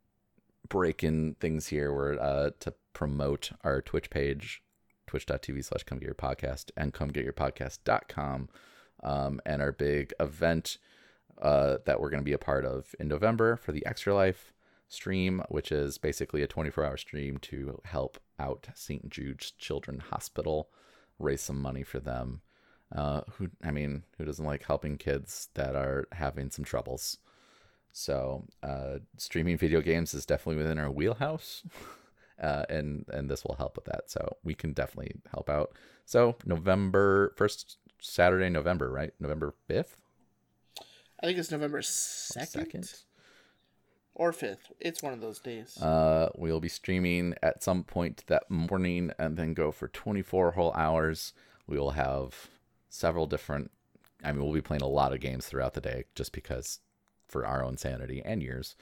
Speaker 1: break in things here. We're uh, to promote our Twitch page, twitch.tv slash come get your podcast and come get your podcast.com. Um, and our big event uh, that we're going to be a part of in November for the Extra Life stream, which is basically a 24 hour stream to help out St. Jude's Children Hospital, raise some money for them. Uh, who, I mean, who doesn't like helping kids that are having some troubles? So, uh, streaming video games is definitely within our wheelhouse. Uh, and and this will help with that. So we can definitely help out. So November first Saturday, November, right? November fifth.
Speaker 3: I think it's November second or fifth. It's one of those days.
Speaker 1: Uh, we'll be streaming at some point that morning, and then go for twenty four whole hours. We will have several different. I mean, we'll be playing a lot of games throughout the day, just because for our own sanity and yours.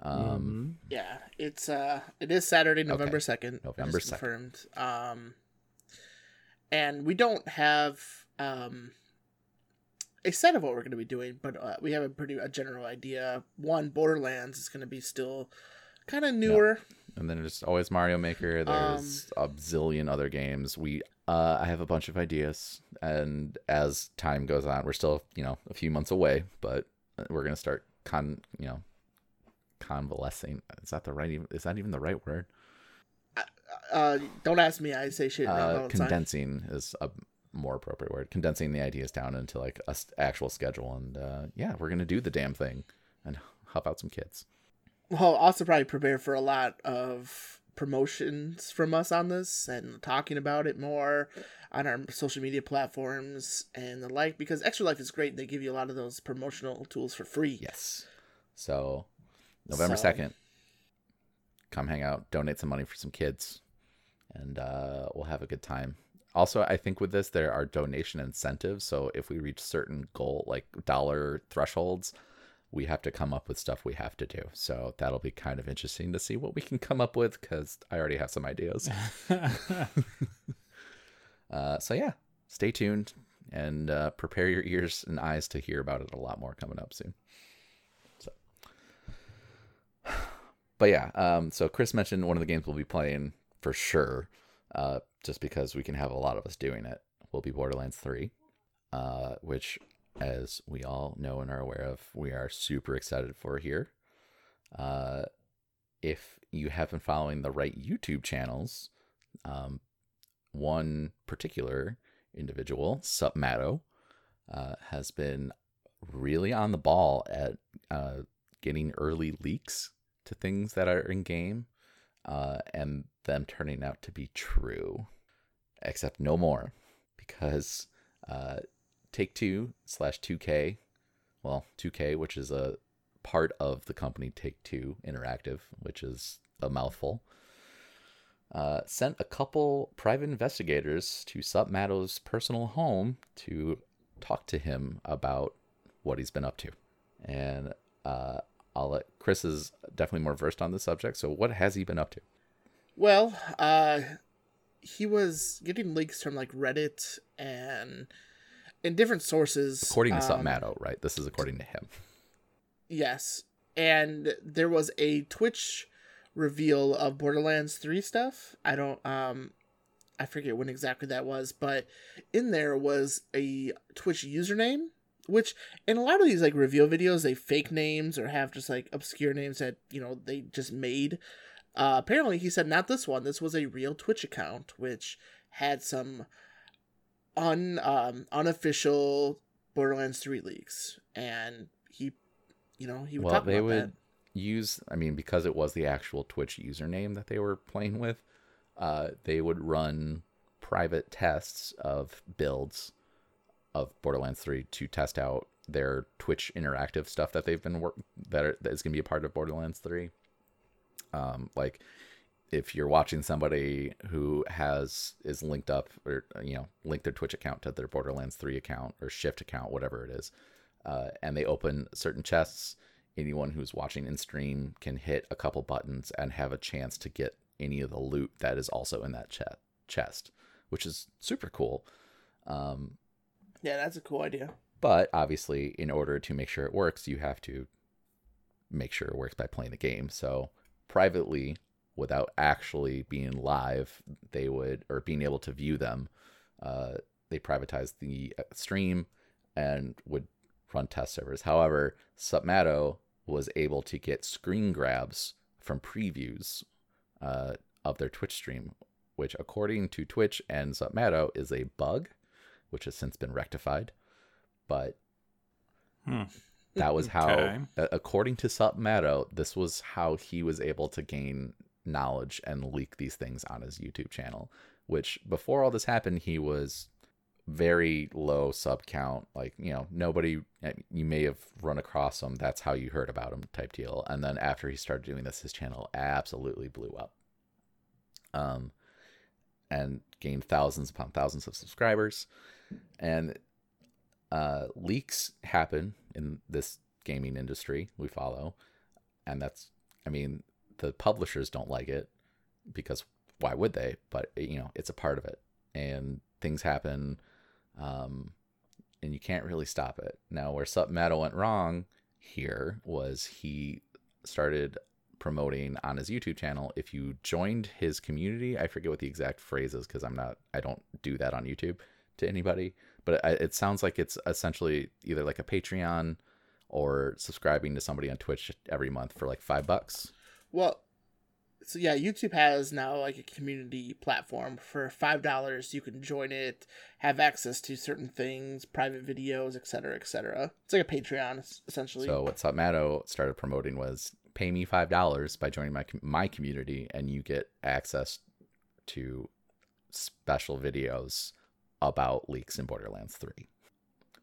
Speaker 1: Um,
Speaker 3: yeah, it's uh, it is Saturday, November second.
Speaker 1: November 2nd.
Speaker 3: confirmed. Um, and we don't have um a set of what we're going to be doing, but uh, we have a pretty a general idea. One, Borderlands is going to be still kind of newer.
Speaker 1: and then there's always Mario Maker. There's a zillion other games. We uh, I have a bunch of ideas, and as time goes on, we're still you know a few months away, but we're gonna start con you know convalescing. Is that the right? Is that even the right word?
Speaker 3: Uh, don't ask me. I say shit
Speaker 1: Uh,
Speaker 3: all the time.
Speaker 1: condensing is a more appropriate word. Condensing the ideas down into like a s- actual schedule, and uh, yeah, we're gonna do the damn thing and help out some kids.
Speaker 3: Well, also probably prepare for a lot of promotions from us on this and talking about it more on our social media platforms and the like because Extra Life is great. They give you a lot of those promotional tools for free.
Speaker 1: Yes. So November
Speaker 3: So-
Speaker 1: second, come hang out, donate some money for some kids, and uh, we'll have a good time. Also, I think with this there are donation incentives. So if we reach certain goal like dollar thresholds, we have to come up with stuff we have to do. So that'll be kind of interesting to see what we can come up with because I already have some ideas. Uh, so yeah, stay tuned and uh, prepare your ears and eyes to hear about it a lot more coming up soon. So, but yeah, um, so Chris mentioned one of the games we'll be playing for sure, uh, just because we can have a lot of us doing it. Will be Borderlands Three, uh, which, as we all know and are aware of, we are super excited for here. Uh, if you have been following the right YouTube channels, um, one particular individual, SupMatto, uh, has been really on the ball at uh, getting early leaks to things that are in game uh, and them turning out to be true. Except no more, because uh, Take Two slash 2K, well, 2K, which is a part of the company Take Two Interactive, which is a mouthful uh, sent a couple private investigators to SupMatto's personal home to talk to him about what he's been up to. And uh, I'll let Chris is definitely more versed on the subject. So, what has he been up to?
Speaker 3: Well, uh, he was getting leaks from like Reddit and in different sources.
Speaker 1: According to
Speaker 3: um,
Speaker 1: SupMatto, right? This is according to him.
Speaker 3: Yes. And there was a Twitch reveal of Borderlands 3 stuff. I don't um I forget when exactly that was, but in there was a Twitch username which in a lot of these like reveal videos they fake names or have just like obscure names that, you know, they just made. Uh apparently he said not this one. This was a real Twitch account which had some un um unofficial Borderlands 3 leaks and he you know, he would
Speaker 1: Well,
Speaker 3: talk
Speaker 1: they
Speaker 3: about
Speaker 1: would
Speaker 3: that.
Speaker 1: use, I mean, because it was the actual Twitch username that they were playing with, uh, they would run private tests of builds of Borderlands 3 to test out their Twitch interactive stuff that they've been work that, are, that is going to be a part of Borderlands 3. Um, like if you're watching somebody who has is linked up or you know linked their Twitch account to their Borderlands 3 account or Shift account, whatever it is, uh, and they open certain chests, anyone who's watching in stream can hit a couple buttons and have a chance to get any of the loot that is also in that che- chest, which is super cool. Um,
Speaker 3: Yeah, that's a cool idea.
Speaker 1: but obviously, in order to make sure it works, you have to make sure it works by playing the game. So privately, without actually being live, they would or being able to view them. Uh, they privatized the uh, stream and would run test servers. However, SupMatto was able to get screen grabs from previews uh, of their Twitch stream, which, according to Twitch and SupMatto, is a bug, which has since been rectified. But
Speaker 2: Hmm.
Speaker 1: that was how,
Speaker 2: Okay.
Speaker 1: according to SupMatto, this was how he was able to gain knowledge and leak these things on his YouTube channel. Which before all this happened, he was very low sub count. Like you know, nobody eh, you may have run across him. That's how you heard about him, type deal. And then after he started doing this, his channel absolutely blew up. Um, and gained thousands upon thousands of subscribers. And uh, leaks happen in this gaming industry we follow, and that's I mean the publishers don't like it because why would they? But you know it's a part of it, and things happen, um, and you can't really stop it. Now where SupMatto went wrong here was he started promoting on his YouTube channel. If you joined his community, I forget what the exact phrase is because I'm not I don't do that on YouTube to anybody but it, it sounds like it's essentially either like a Patreon or subscribing to somebody on Twitch every month for like five bucks.
Speaker 3: Well, so yeah, YouTube has now like a community platform for five dollars. You can join it, have access to certain things, private videos, etc., etc. It's like a Patreon essentially.
Speaker 1: So what SupMatto started promoting was pay me five dollars by joining my my community, and you get access to special videos about leaks in Borderlands Three,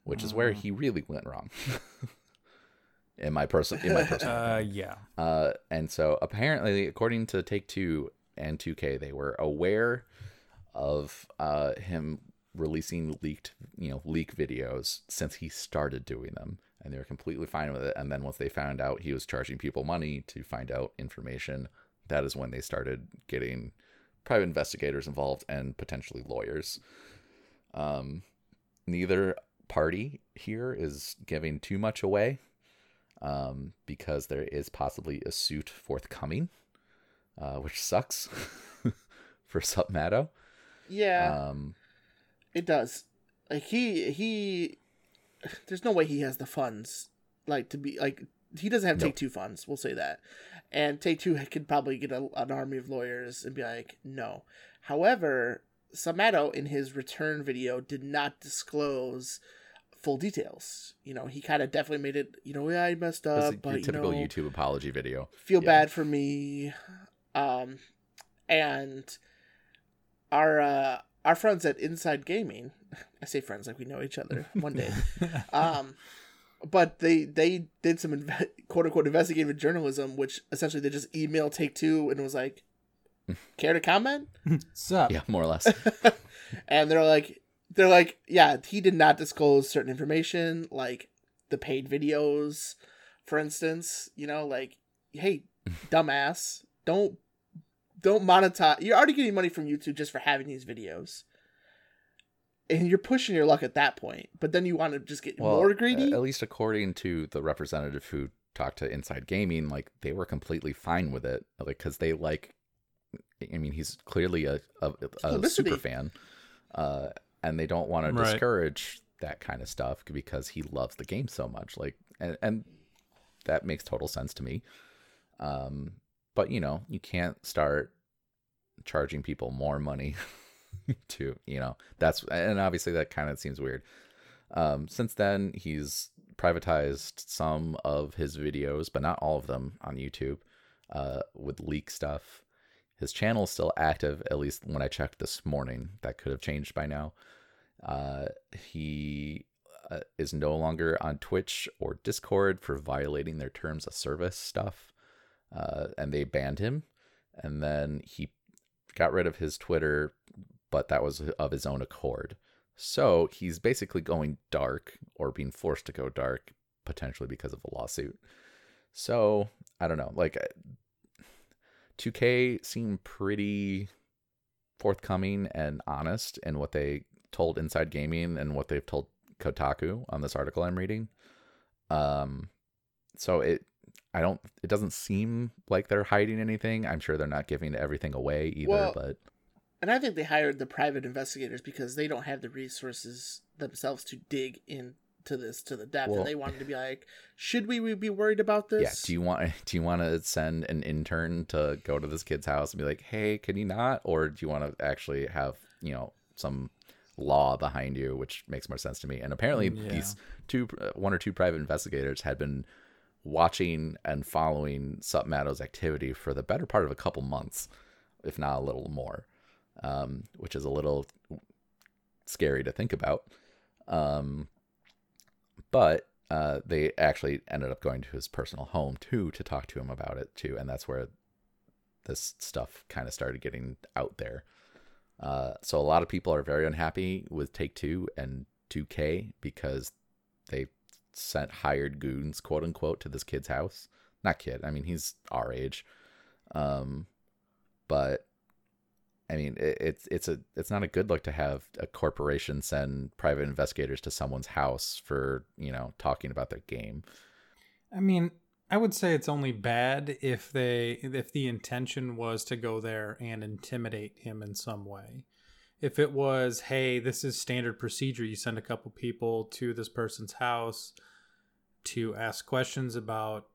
Speaker 1: which is where
Speaker 2: Mm.
Speaker 1: he really went wrong. in my personal, in my personal
Speaker 2: Uh, yeah.
Speaker 1: Uh, and so apparently, according to Take Two and 2K, they were aware of uh, him releasing leaked, you know, leak videos since he started doing them, and they were completely fine with it. And then once they found out he was charging people money to find out information, that is when they started getting private investigators involved and potentially lawyers. Um, neither party here is giving too much away um, because there is possibly a suit forthcoming, uh, which sucks for SupMatto.
Speaker 3: yeah,
Speaker 1: Um,
Speaker 3: it does. Like he he, there's no way he has the funds like to be like he doesn't have
Speaker 1: No.
Speaker 3: Take Two funds. We'll say that, and Take Two could probably get a, an army of lawyers and be like, no. However, SupMatto in his return video did not disclose full details. You know, he kind of definitely made it. You know, yeah, I messed up, but you
Speaker 1: typical
Speaker 3: know,
Speaker 1: YouTube apology video.
Speaker 3: feel
Speaker 1: Yeah.
Speaker 3: bad for me um and our uh our friends at inside gaming i say friends like we know each other one day um but they they did some inve- quote unquote investigative journalism which essentially they just emailed take two and it was like care to comment
Speaker 2: Sup?
Speaker 1: Yeah, more or less.
Speaker 3: and they're like they're like yeah he did not disclose certain information like the paid videos for instance you know like hey dumbass don't don't monetize you're already getting money from youtube just for having these videos and you're pushing your luck at that point but then you want to just get
Speaker 1: Well,
Speaker 3: more greedy
Speaker 1: At least according to the representative who talked to Inside Gaming, like they were completely fine with it, like because they like. I mean, he's clearly a a, a super fan, uh, and they don't want to
Speaker 2: Right.
Speaker 1: discourage that kind of stuff because he loves the game so much. Like, and and that makes total sense to me. Um, but you know, you can't start charging people more money to you know that's and obviously that kind of seems weird um since then he's privatized some of his videos but not all of them on youtube uh with leak stuff his channel is still active at least when i checked this morning that could have changed by now uh he uh, is no longer on twitch or discord for violating their terms of service stuff uh and they banned him and then he got rid of his Twitter, but that was of his own accord. So he's basically going dark or being forced to go dark, potentially because of a lawsuit. So I don't know. Like, 2K seemed pretty forthcoming and honest in what they told Inside Gaming and what they've told Kotaku on this article I'm reading. Um, so it, I don't, it doesn't seem like they're hiding anything. I'm sure they're not giving everything away either,
Speaker 3: Well,
Speaker 1: but
Speaker 3: And I think they hired the private investigators because they don't have the resources themselves to dig into this to the depth.
Speaker 1: Well-
Speaker 3: and they wanted to be like, should we be worried about this?
Speaker 1: yeah. Do you want, do you want to send an intern to go to this kid's house and be like, Hey, can you not? Or do you want to actually have, you know, some law behind you, which makes more sense to me. And apparently
Speaker 2: Yeah.
Speaker 1: these two, uh, one or two private investigators had been watching and following SupMatto's activity for the better part of a couple months, if not a little more, um, which is a little scary to think about. Um, but uh, they actually ended up going to his personal home too to talk to him about it too, and that's where this stuff kind of started getting out there. Uh, so a lot of people are very unhappy with Take Two and 2K because they sent hired goons, quote unquote, to this kid's house. Not kid, I mean he's our age, um, but I mean it, it's it's a it's not a good look to have a corporation send private investigators to someone's house for you know talking about their game.
Speaker 2: I mean, I would say it's only bad if they if the intention was to go there and intimidate him in some way. If it was, hey, this is standard procedure, you send a couple people to this person's house to ask questions about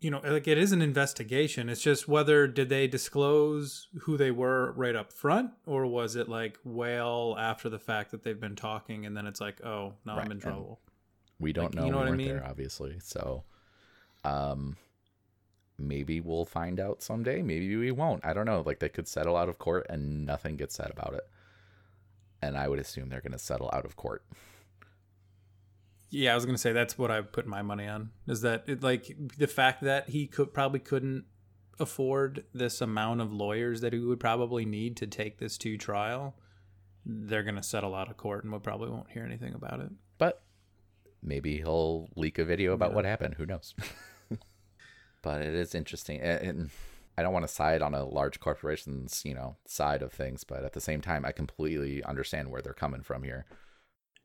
Speaker 2: you know, like it is an investigation. It's just whether did they disclose who they were right up front, or was it like well after the fact that they've been talking, and then it's like, oh, now
Speaker 1: Right,
Speaker 2: I'm in
Speaker 1: and-
Speaker 2: trouble.
Speaker 1: We don't
Speaker 2: Like,
Speaker 1: know.
Speaker 2: you know
Speaker 1: we
Speaker 2: what I
Speaker 1: weren't
Speaker 2: mean?
Speaker 1: there, obviously. So, um, maybe we'll find out someday. Maybe we won't. I don't know. Like they could settle out of court and nothing gets said about it. And I would assume they're going to settle out of court.
Speaker 2: Yeah, I was gonna say that's what I put my money on. Is that it, like the fact that he could probably couldn't afford this amount of lawyers that he would probably need to take this to trial. They're gonna settle out of court, and we probably won't hear anything about it.
Speaker 1: But maybe he'll leak a video about
Speaker 2: Yeah.
Speaker 1: what happened. Who knows? but it is interesting. And and I don't want to side on a large corporation's, you know, side of things, but at the same time, I completely understand where they're coming from here.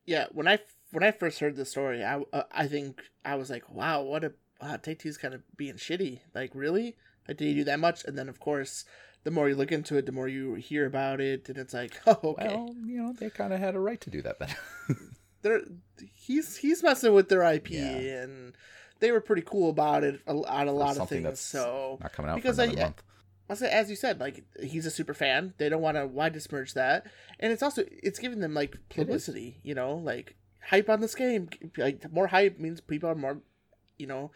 Speaker 3: yeah when i when i first heard the story i uh, i think i was like wow what a wow, take two's kind of being shitty like really like did he do that much and then of course the more you look into it the more you hear about it and it's like oh okay
Speaker 1: Well, you know, they kind of had a right to do that then.
Speaker 3: they're he's he's messing with their ip
Speaker 1: Yeah.
Speaker 3: and they were pretty cool about it a- on a lot of things
Speaker 1: that's
Speaker 3: so
Speaker 1: Not coming out
Speaker 3: Because
Speaker 1: for
Speaker 3: I-
Speaker 1: month.
Speaker 3: As you said, like he's a super fan. They don't want to why dismerge that, and it's also it's giving them like publicity. You know, like hype on this game. Like more hype means people are more, you know,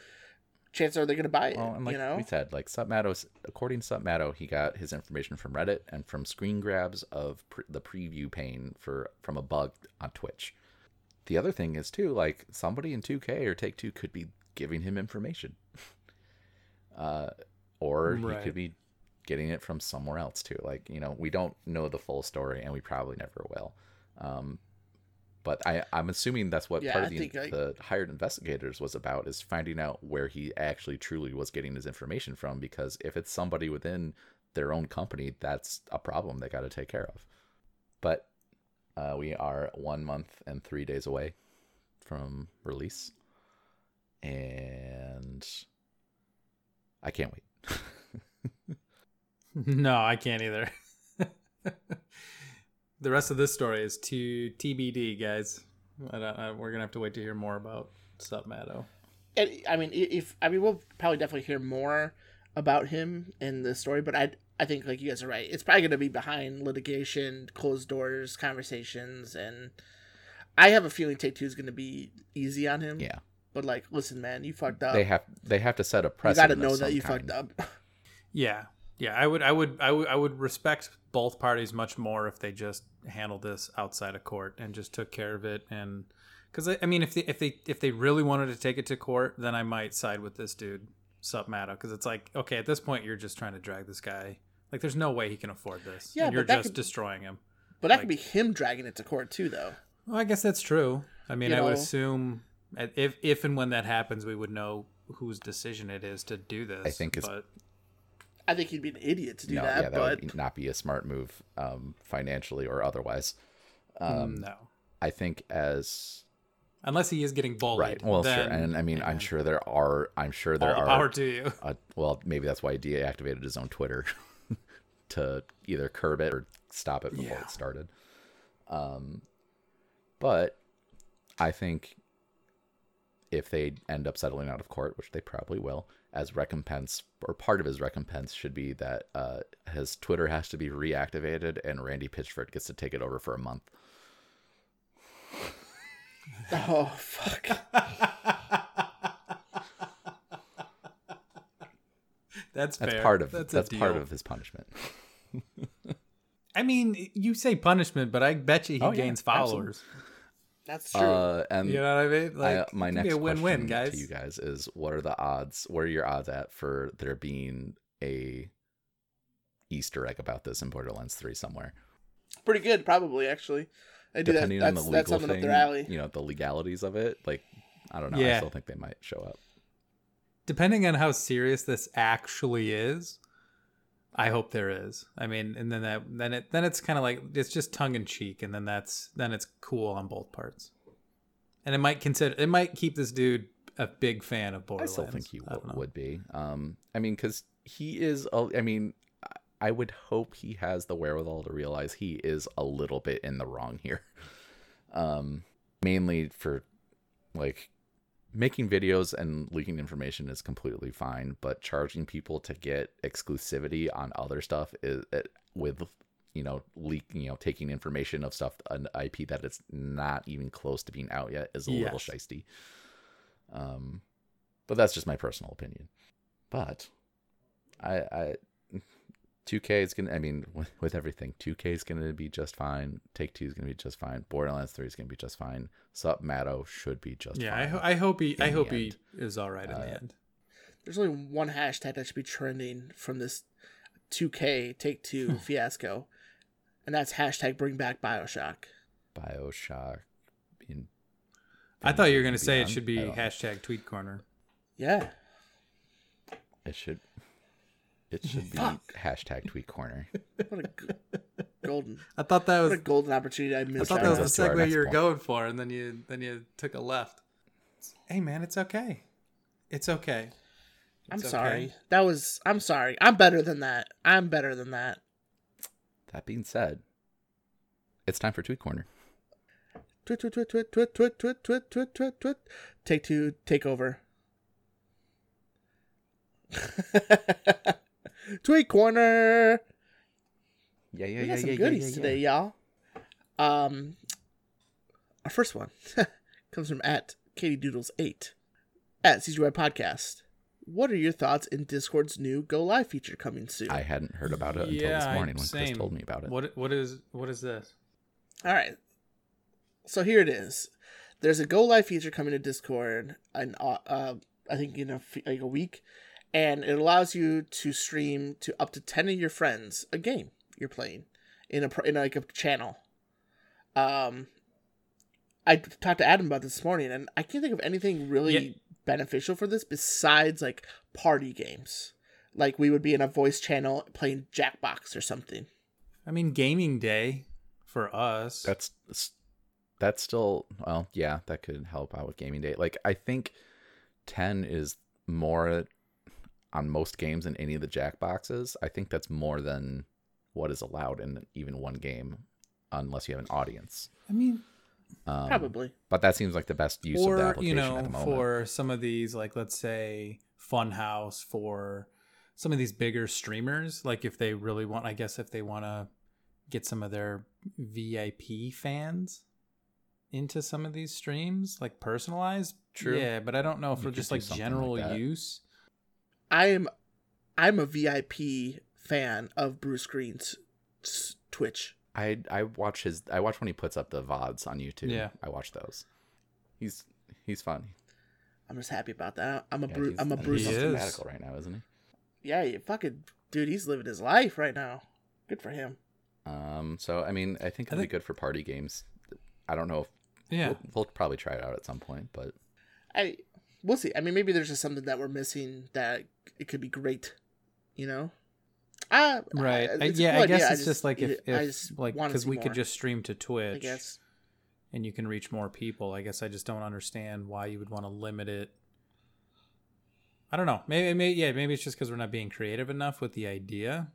Speaker 3: chances are they're gonna buy it.
Speaker 1: Well, and like
Speaker 3: you know,
Speaker 1: we said, like SupMatto, according to SupMatto, he got his information from Reddit and from screen grabs of pre- the preview pane for from a bug on Twitch. The other thing is too, like somebody in 2K or Take Two could be giving him information, uh, or he could be getting it from somewhere else too. Like you know, we don't know the full story, and we probably never will. Um, but I, I'm assuming that's what
Speaker 3: Yeah,
Speaker 1: part of the,
Speaker 3: think, like-
Speaker 1: the hired investigators was about is finding out where he actually truly was getting his information from. Because if it's somebody within their own company, that's a problem they got to take care of. But uh, we are one month and three days away from release, and I can't wait.
Speaker 2: No, I can't either. the rest of this story is to TBD, guys. I don't, I, we're gonna have to wait to hear more about SupMatto.
Speaker 3: and, I mean, if I mean, we'll probably definitely hear more about him in the story, but I I think like you guys are right. It's probably gonna be behind litigation, closed doors, conversations, and I have a feeling Take Two is gonna be easy on him.
Speaker 1: Yeah,
Speaker 3: But like, listen, man, you fucked up.
Speaker 1: they have they have to set a press
Speaker 3: you got to know
Speaker 1: of
Speaker 3: that you
Speaker 1: kind.
Speaker 3: fucked up.
Speaker 2: Yeah, yeah. I would, I would, I would, I would respect both parties much more if they just handled this outside of court and just took care of it. And because I, I mean, if they, if they, if they really wanted to take it to court, then I might side with this dude, SupMatto, because it's like, okay, at this point, you're just trying to drag this guy. Like, there's no way he can afford this.
Speaker 3: Yeah,
Speaker 2: and you're just
Speaker 3: could-
Speaker 2: destroying him.
Speaker 3: But that
Speaker 2: Like-
Speaker 3: could be him dragging it to court too, though.
Speaker 2: Well, I guess that's true. I mean,
Speaker 3: You
Speaker 2: I would assume if if and when that happens, we would know whose decision it is to do this.
Speaker 1: I think it's-
Speaker 2: but
Speaker 3: I think he'd be an idiot to do
Speaker 1: no,
Speaker 3: that,
Speaker 1: yeah, that
Speaker 3: but
Speaker 1: would not be a smart move, um, financially or otherwise. Um,
Speaker 2: no,
Speaker 1: I think as
Speaker 2: unless he is getting bullied.
Speaker 1: right, well, sure, and I mean, I'm sure there are, I'm sure there
Speaker 2: all the
Speaker 1: are
Speaker 2: power to you.
Speaker 1: uh, well, maybe that's why he deactivated his own Twitter to either curb it or stop it before
Speaker 2: Yeah.
Speaker 1: it started. Um, but I think if they end up settling out of court, which they probably will, as recompense or part of his recompense should be that uh, his Twitter has to be reactivated and Randy Pitchford gets to take it over for a month.
Speaker 3: oh fuck.
Speaker 2: That's
Speaker 1: That's
Speaker 2: fair.
Speaker 1: part of
Speaker 2: that's,
Speaker 1: that's, part
Speaker 2: deal.
Speaker 1: of his punishment.
Speaker 2: I mean, you say punishment, but I bet you he
Speaker 1: Oh, yeah,
Speaker 2: gains
Speaker 1: absolutely.
Speaker 2: Followers.
Speaker 3: That's true.
Speaker 1: Uh, and
Speaker 2: You know what I mean? Like,
Speaker 1: uh, my next
Speaker 2: a win-win,
Speaker 1: question
Speaker 2: guys.
Speaker 1: to you guys is: What are the odds? What are your odds at for there being a Easter egg about this in Borderlands Three somewhere?
Speaker 3: Pretty good, probably actually. I do that.
Speaker 1: Depending on
Speaker 3: That's
Speaker 1: the legal
Speaker 3: something
Speaker 1: thing,
Speaker 3: up their alley.
Speaker 1: you know, the legalities of it. Like, I don't know. I still think they might show up.
Speaker 2: Depending on how serious this actually is, I hope there is. I mean, and then that then it then it's kind of like it's just tongue in cheek, and then that's then it's cool on both parts. And it might consider it might keep this dude a big fan of
Speaker 1: I still think he w- would be. Um, I mean, because he is. a- I mean, I- I would hope he has the wherewithal to realize he is a little bit in the wrong here. Um, mainly for like making videos and leaking information is completely fine, but charging people to get exclusivity on other stuff is it, with you know leaking you know taking information of stuff an IP that it's not even close to being out yet is a little
Speaker 2: Yes.
Speaker 1: shisty. Um, but that's just my personal opinion. But I, I, 2K is gonna. I mean, with, with everything, 2K is gonna be just fine. Take Two is gonna be just fine. Borderlands Three is gonna be just fine. SupMatto should be just
Speaker 2: Yeah,
Speaker 1: fine.
Speaker 2: I, ho- I hope he I
Speaker 1: in the
Speaker 2: hope he is all right in
Speaker 1: Uh,
Speaker 2: the end.
Speaker 3: There's only one hashtag that should be trending from this 2K Take Two fiasco, and that's hashtag Bring Back Bioshock.
Speaker 1: Bioshock. In,
Speaker 2: I thought you were gonna
Speaker 1: Beyond?
Speaker 2: say it should be hashtag Tweet Corner.
Speaker 3: Yeah,
Speaker 1: It should. It should be
Speaker 3: Fuck.
Speaker 1: hashtag Tweet Corner.
Speaker 3: what a g- golden,
Speaker 2: I thought that was
Speaker 3: what a golden opportunity I missed.
Speaker 2: I
Speaker 3: missed.
Speaker 2: thought
Speaker 3: out
Speaker 2: that was the
Speaker 1: us our
Speaker 2: segue
Speaker 1: next
Speaker 2: you were
Speaker 1: point.
Speaker 2: going for, and then you then you took a left. Hey man, it's okay. It's okay.
Speaker 3: I'm
Speaker 2: It's
Speaker 3: sorry. That was. I'm sorry. I'm better than that. I'm better than that.
Speaker 1: That being said, it's time for Tweet Corner.
Speaker 3: Twit twit twit twit twit twit twit twit twit twit twit. Take two. Take over. Tweet corner.
Speaker 1: Yeah, yeah,
Speaker 3: We
Speaker 1: yeah,
Speaker 3: got some
Speaker 1: yeah,
Speaker 3: goodies
Speaker 1: yeah, yeah,
Speaker 3: today, y'all. Um, our first one comes from at Katie Doodles eight at CGY Podcast. What are your thoughts in Discord's new Go Live feature coming soon?
Speaker 1: I hadn't heard about it until
Speaker 2: Yeah,
Speaker 1: this morning when
Speaker 2: same.
Speaker 1: Chris told me about it.
Speaker 2: What what is what is this?
Speaker 3: All right. So here it is. There's a go live feature coming to Discord, and uh, uh, I think in a f- like a week, and it allows you to stream to up to ten of your friends a game you're playing in a in like a channel. Um, I talked to Adam about this morning, and I can't think of anything really
Speaker 2: Yeah.
Speaker 3: beneficial for this besides like party games. Like we would be in a voice channel playing Jackbox or something.
Speaker 2: I mean, gaming day for us.
Speaker 1: that's that's still well yeah that could help out with gaming day like i think 10 is more on most games in any of the jackboxes i think that's more than what is allowed in even one game unless you have an audience
Speaker 2: I mean,
Speaker 1: um,
Speaker 3: Probably.
Speaker 1: but that seems like the best use of the application
Speaker 2: you
Speaker 1: at
Speaker 2: know,
Speaker 1: the moment
Speaker 2: for some of these, like let's say Funhouse, for some of these bigger streamers, like if they really want, I guess if they want to get some of their VIP fans into some of these streams, like personalized.
Speaker 1: True.
Speaker 2: Yeah, but I don't know
Speaker 1: You
Speaker 2: for just like general
Speaker 1: like
Speaker 2: use.
Speaker 3: I am I'm a VIP fan of Bruce Greene's Twitch.
Speaker 1: i i watch his i watch when he puts up the vods on youtube
Speaker 2: Yeah.
Speaker 1: i watch those he's he's fun
Speaker 3: I'm just happy about that. I'm a
Speaker 1: Yeah,
Speaker 3: Bruce. I'm a Bruce.
Speaker 2: He is.
Speaker 1: right now isn't he
Speaker 3: Yeah, you fucking dude. He's living his life right now. Good for him.
Speaker 1: Um, so I mean, I think it'll be good for party games. I don't know if
Speaker 2: Yeah.
Speaker 1: we'll, we'll probably try it out at some point, but
Speaker 3: I we'll see. I mean, maybe there's just something that we're missing that it could be great. You know, Uh,
Speaker 2: Right. I- yeah, I guess
Speaker 3: I
Speaker 2: it's just, like if,
Speaker 3: I
Speaker 2: if like because we could just stream to
Speaker 3: I
Speaker 2: Twitch
Speaker 3: guess.
Speaker 2: and you can reach more people. I guess I just don't understand why you would want to limit it. I don't know. Maybe, maybe yeah, maybe it's just because we're not being creative enough with the idea.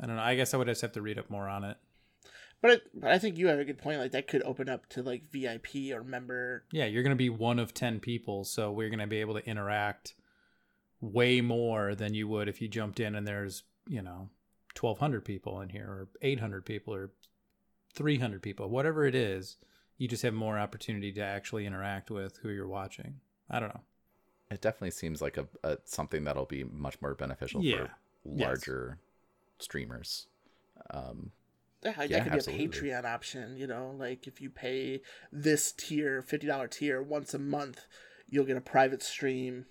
Speaker 2: I don't know. I guess I would just have to read up more on it.
Speaker 3: But it, but I think you have a good point. Like that could open up to like VIP or member.
Speaker 2: Yeah, you're going to be one of 10 people, so we're going to be able to interact way more than you would if you jumped in and there's, you know, 1200 people in here or 800 people or 300 people, whatever it is, you just have more opportunity to actually interact with who you're watching. I don't know.
Speaker 1: It definitely seems like a, a something that'll be much more beneficial
Speaker 2: Yeah.
Speaker 1: for
Speaker 2: Yes.
Speaker 1: larger streamers. Um,
Speaker 3: Yeah,
Speaker 1: Yeah,
Speaker 3: that could be a Patreon option. You know, like if you pay this tier, fifty dollar tier once a month, you'll get a private stream.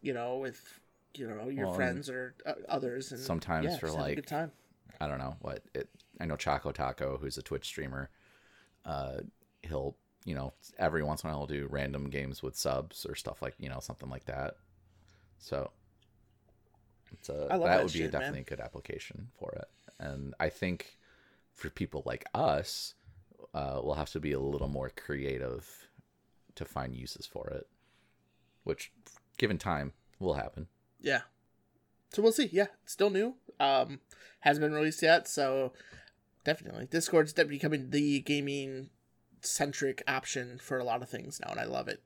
Speaker 3: You know, with you know your
Speaker 1: Well,
Speaker 3: friends or uh, others, and
Speaker 1: sometimes
Speaker 3: yeah,
Speaker 1: for,
Speaker 3: just have a
Speaker 1: like,
Speaker 3: good time.
Speaker 1: I don't know what it. I know Choco Taco, who's a Twitch streamer. Uh, he'll you know every once in a while he'll do random games with subs or stuff like you know something like that. So it's a, that
Speaker 3: that
Speaker 1: would be
Speaker 3: shit, man.
Speaker 1: definitely a good application for it. And I think for people like us, uh, we'll have to be a little more creative to find uses for it, which given time will happen.
Speaker 3: Yeah. So we'll see. Yeah, it's still new. Um, hasn't been released yet, so definitely Discord's de- becoming the gaming centric option for a lot of things now, and I love it.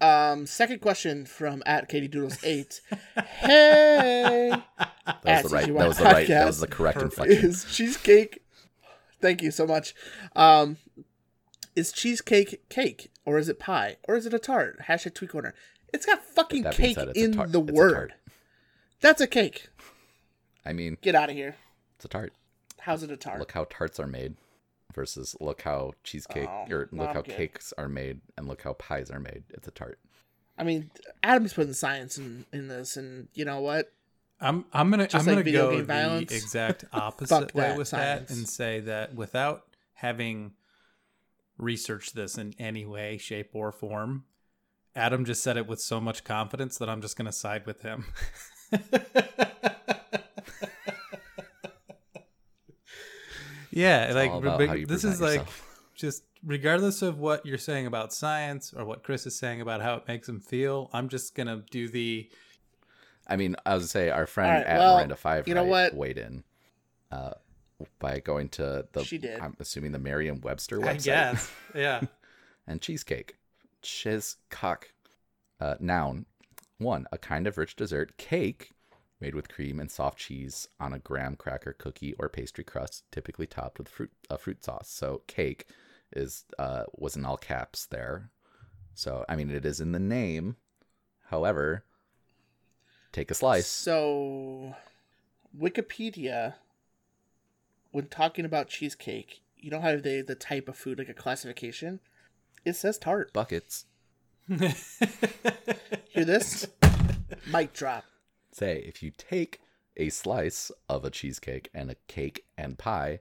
Speaker 3: Um, second question from at Katie Doodles eight. hey,
Speaker 1: That was the right. That was the right. That was the correct
Speaker 2: Perfect.
Speaker 1: inflection.
Speaker 3: is cheesecake? Thank you so much. Um, is cheesecake cake or is it pie or is it a tart? Hashtag tweet corner. It's got fucking
Speaker 1: That
Speaker 3: cake
Speaker 1: said,
Speaker 3: in the word. That's a cake.
Speaker 1: I mean,
Speaker 3: Get out of here.
Speaker 1: it's a tart.
Speaker 3: How's it a tart?
Speaker 1: Look how tarts are made versus look how cheesecake
Speaker 3: Oh,
Speaker 1: or look how
Speaker 3: good.
Speaker 1: cakes are made and look how pies are made. It's a tart.
Speaker 3: I mean, Adam's putting science in, in this, and you know what?
Speaker 2: I'm I'm gonna
Speaker 3: Just
Speaker 2: I'm
Speaker 3: like
Speaker 2: gonna go the
Speaker 3: violence.
Speaker 2: exact opposite way with
Speaker 3: science.
Speaker 2: that and say that without having researched this in any way, shape, or form, Adam just said it with so much confidence that I'm just gonna side with him. yeah, like big-
Speaker 1: how you
Speaker 2: this is
Speaker 1: present
Speaker 2: like just regardless of what you're saying about science or what Chris is saying about how it makes him feel, I'm just gonna do the
Speaker 1: I mean, I was gonna say our friend
Speaker 3: All right,
Speaker 1: at
Speaker 3: well,
Speaker 1: Miranda Five
Speaker 3: you know
Speaker 1: right,
Speaker 3: what?
Speaker 1: weighed in uh, by going to the.
Speaker 3: She did.
Speaker 1: I'm assuming the Merriam-Webster website.
Speaker 2: I guess. Yeah.
Speaker 1: and cheesecake. Chizcock. Uh, noun. One, a kind of rich dessert cake made with cream and soft cheese on a graham cracker cookie or pastry crust, typically topped with fruit uh, fruit sauce. So cake is uh, was in all caps there. So I mean, it is in the name. However, take a slice.
Speaker 3: So, Wikipedia, when talking about cheesecake, you know how they the type of food like a classification. It says tart.
Speaker 1: Buckets.
Speaker 3: Hear this? Mic drop.
Speaker 1: Say if you take a slice of a cheesecake and a cake and pie,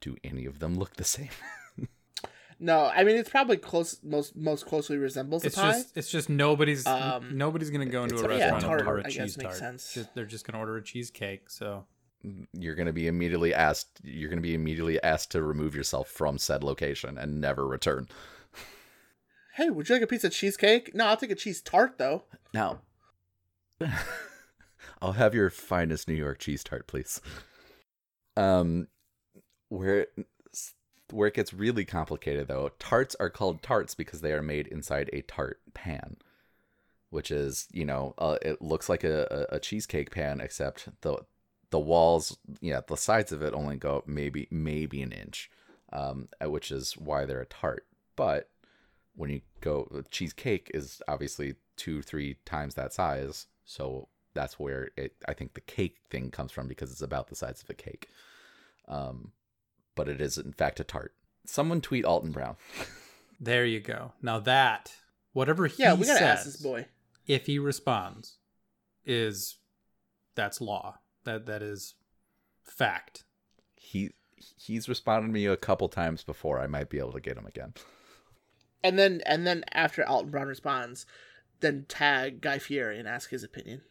Speaker 1: do any of them look the same?
Speaker 3: No, I mean it's probably close. Most most closely resembles
Speaker 2: it's
Speaker 3: a pie.
Speaker 2: just it's just nobody's
Speaker 3: Um,
Speaker 2: nobody's gonna go into
Speaker 1: it's
Speaker 2: a
Speaker 1: a-
Speaker 3: yeah,
Speaker 2: restaurant
Speaker 3: tart,
Speaker 2: and order a
Speaker 3: I guess,
Speaker 2: cheese
Speaker 3: makes
Speaker 2: tart.
Speaker 3: sense.
Speaker 2: Just- they're just gonna order a cheesecake. So
Speaker 1: you're going to be immediately asked you're going to be immediately asked to remove yourself from said location and never return
Speaker 3: Hey, would you like a piece of cheesecake? No, I'll take a cheese tart though.
Speaker 1: No. i'll have your finest new york cheese tart please um where it, where it gets really complicated though tarts are called tarts because they are made inside a tart pan which is you know uh, it looks like a, a, cheesecake pan except the the walls yeah the sides of it only go maybe maybe an inch um which is why they're a tart. But when you go cheesecake is obviously two three times that size so that's where it i think the cake thing comes from because it's about the size of a cake. Um but it is in fact a tart someone tweet alton brown
Speaker 2: there you go. Now that whatever he
Speaker 3: Yeah, we gotta
Speaker 2: says,
Speaker 3: ask this boy.
Speaker 2: if he responds, is that's law. That that is fact.
Speaker 1: he he's responded to me a couple times before i might be able to get him again
Speaker 3: And then and then after Alton Brown responds, then tag Guy Fieri and ask his opinion.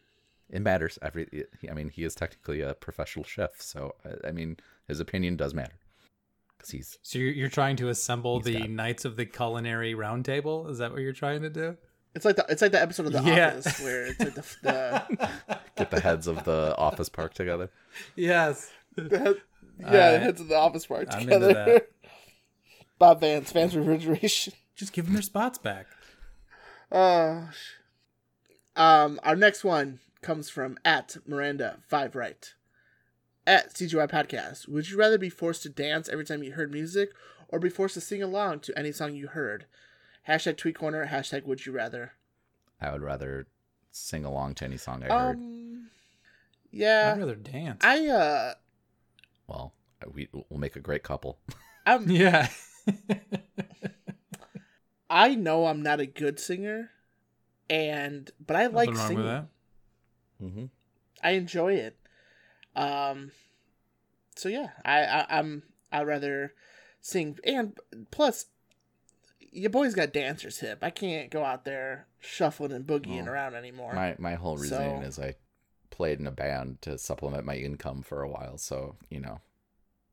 Speaker 1: It matters. Every, I mean, he is technically a professional chef, so I, I mean, his opinion does matter because he's
Speaker 2: So you're, you're trying to assemble the
Speaker 1: got-
Speaker 2: Knights of the Culinary Roundtable? Is that what you're trying to do?
Speaker 3: It's like the it's like the episode of The
Speaker 2: Yeah.
Speaker 3: Office where it's like the, the,
Speaker 1: get the heads of the office park together.
Speaker 2: Yes.
Speaker 3: the head, yeah, the heads of the office park
Speaker 2: I'm into
Speaker 3: together.
Speaker 2: that.
Speaker 3: Bob Vance, Vance Refrigeration.
Speaker 2: Just give them their spots back.
Speaker 3: Uh, um, our next one comes from at Miranda Five Right. At CGY Podcast, would you rather be forced to dance every time you heard music, or be forced to sing along to any song you heard? Hashtag Tweet Corner. Hashtag Would you rather?
Speaker 1: I would rather sing along to any song I heard.
Speaker 3: Um, yeah,
Speaker 2: I'd rather dance.
Speaker 3: I uh,
Speaker 1: well, we will make a great couple.
Speaker 3: I'm
Speaker 2: yeah.
Speaker 3: I know I'm not a good singer, and but I like
Speaker 2: Nothing wrong
Speaker 3: singing.
Speaker 2: with that.
Speaker 1: mm-hmm.
Speaker 3: I enjoy it. Um, so yeah, I, I I'm I'd rather sing, and plus, your boy's got dancer's hip. I can't go out there shuffling and boogieing
Speaker 1: Oh.
Speaker 3: around anymore.
Speaker 1: My my whole reason
Speaker 3: So-
Speaker 1: is I played in a band to supplement my income for a while, so you know,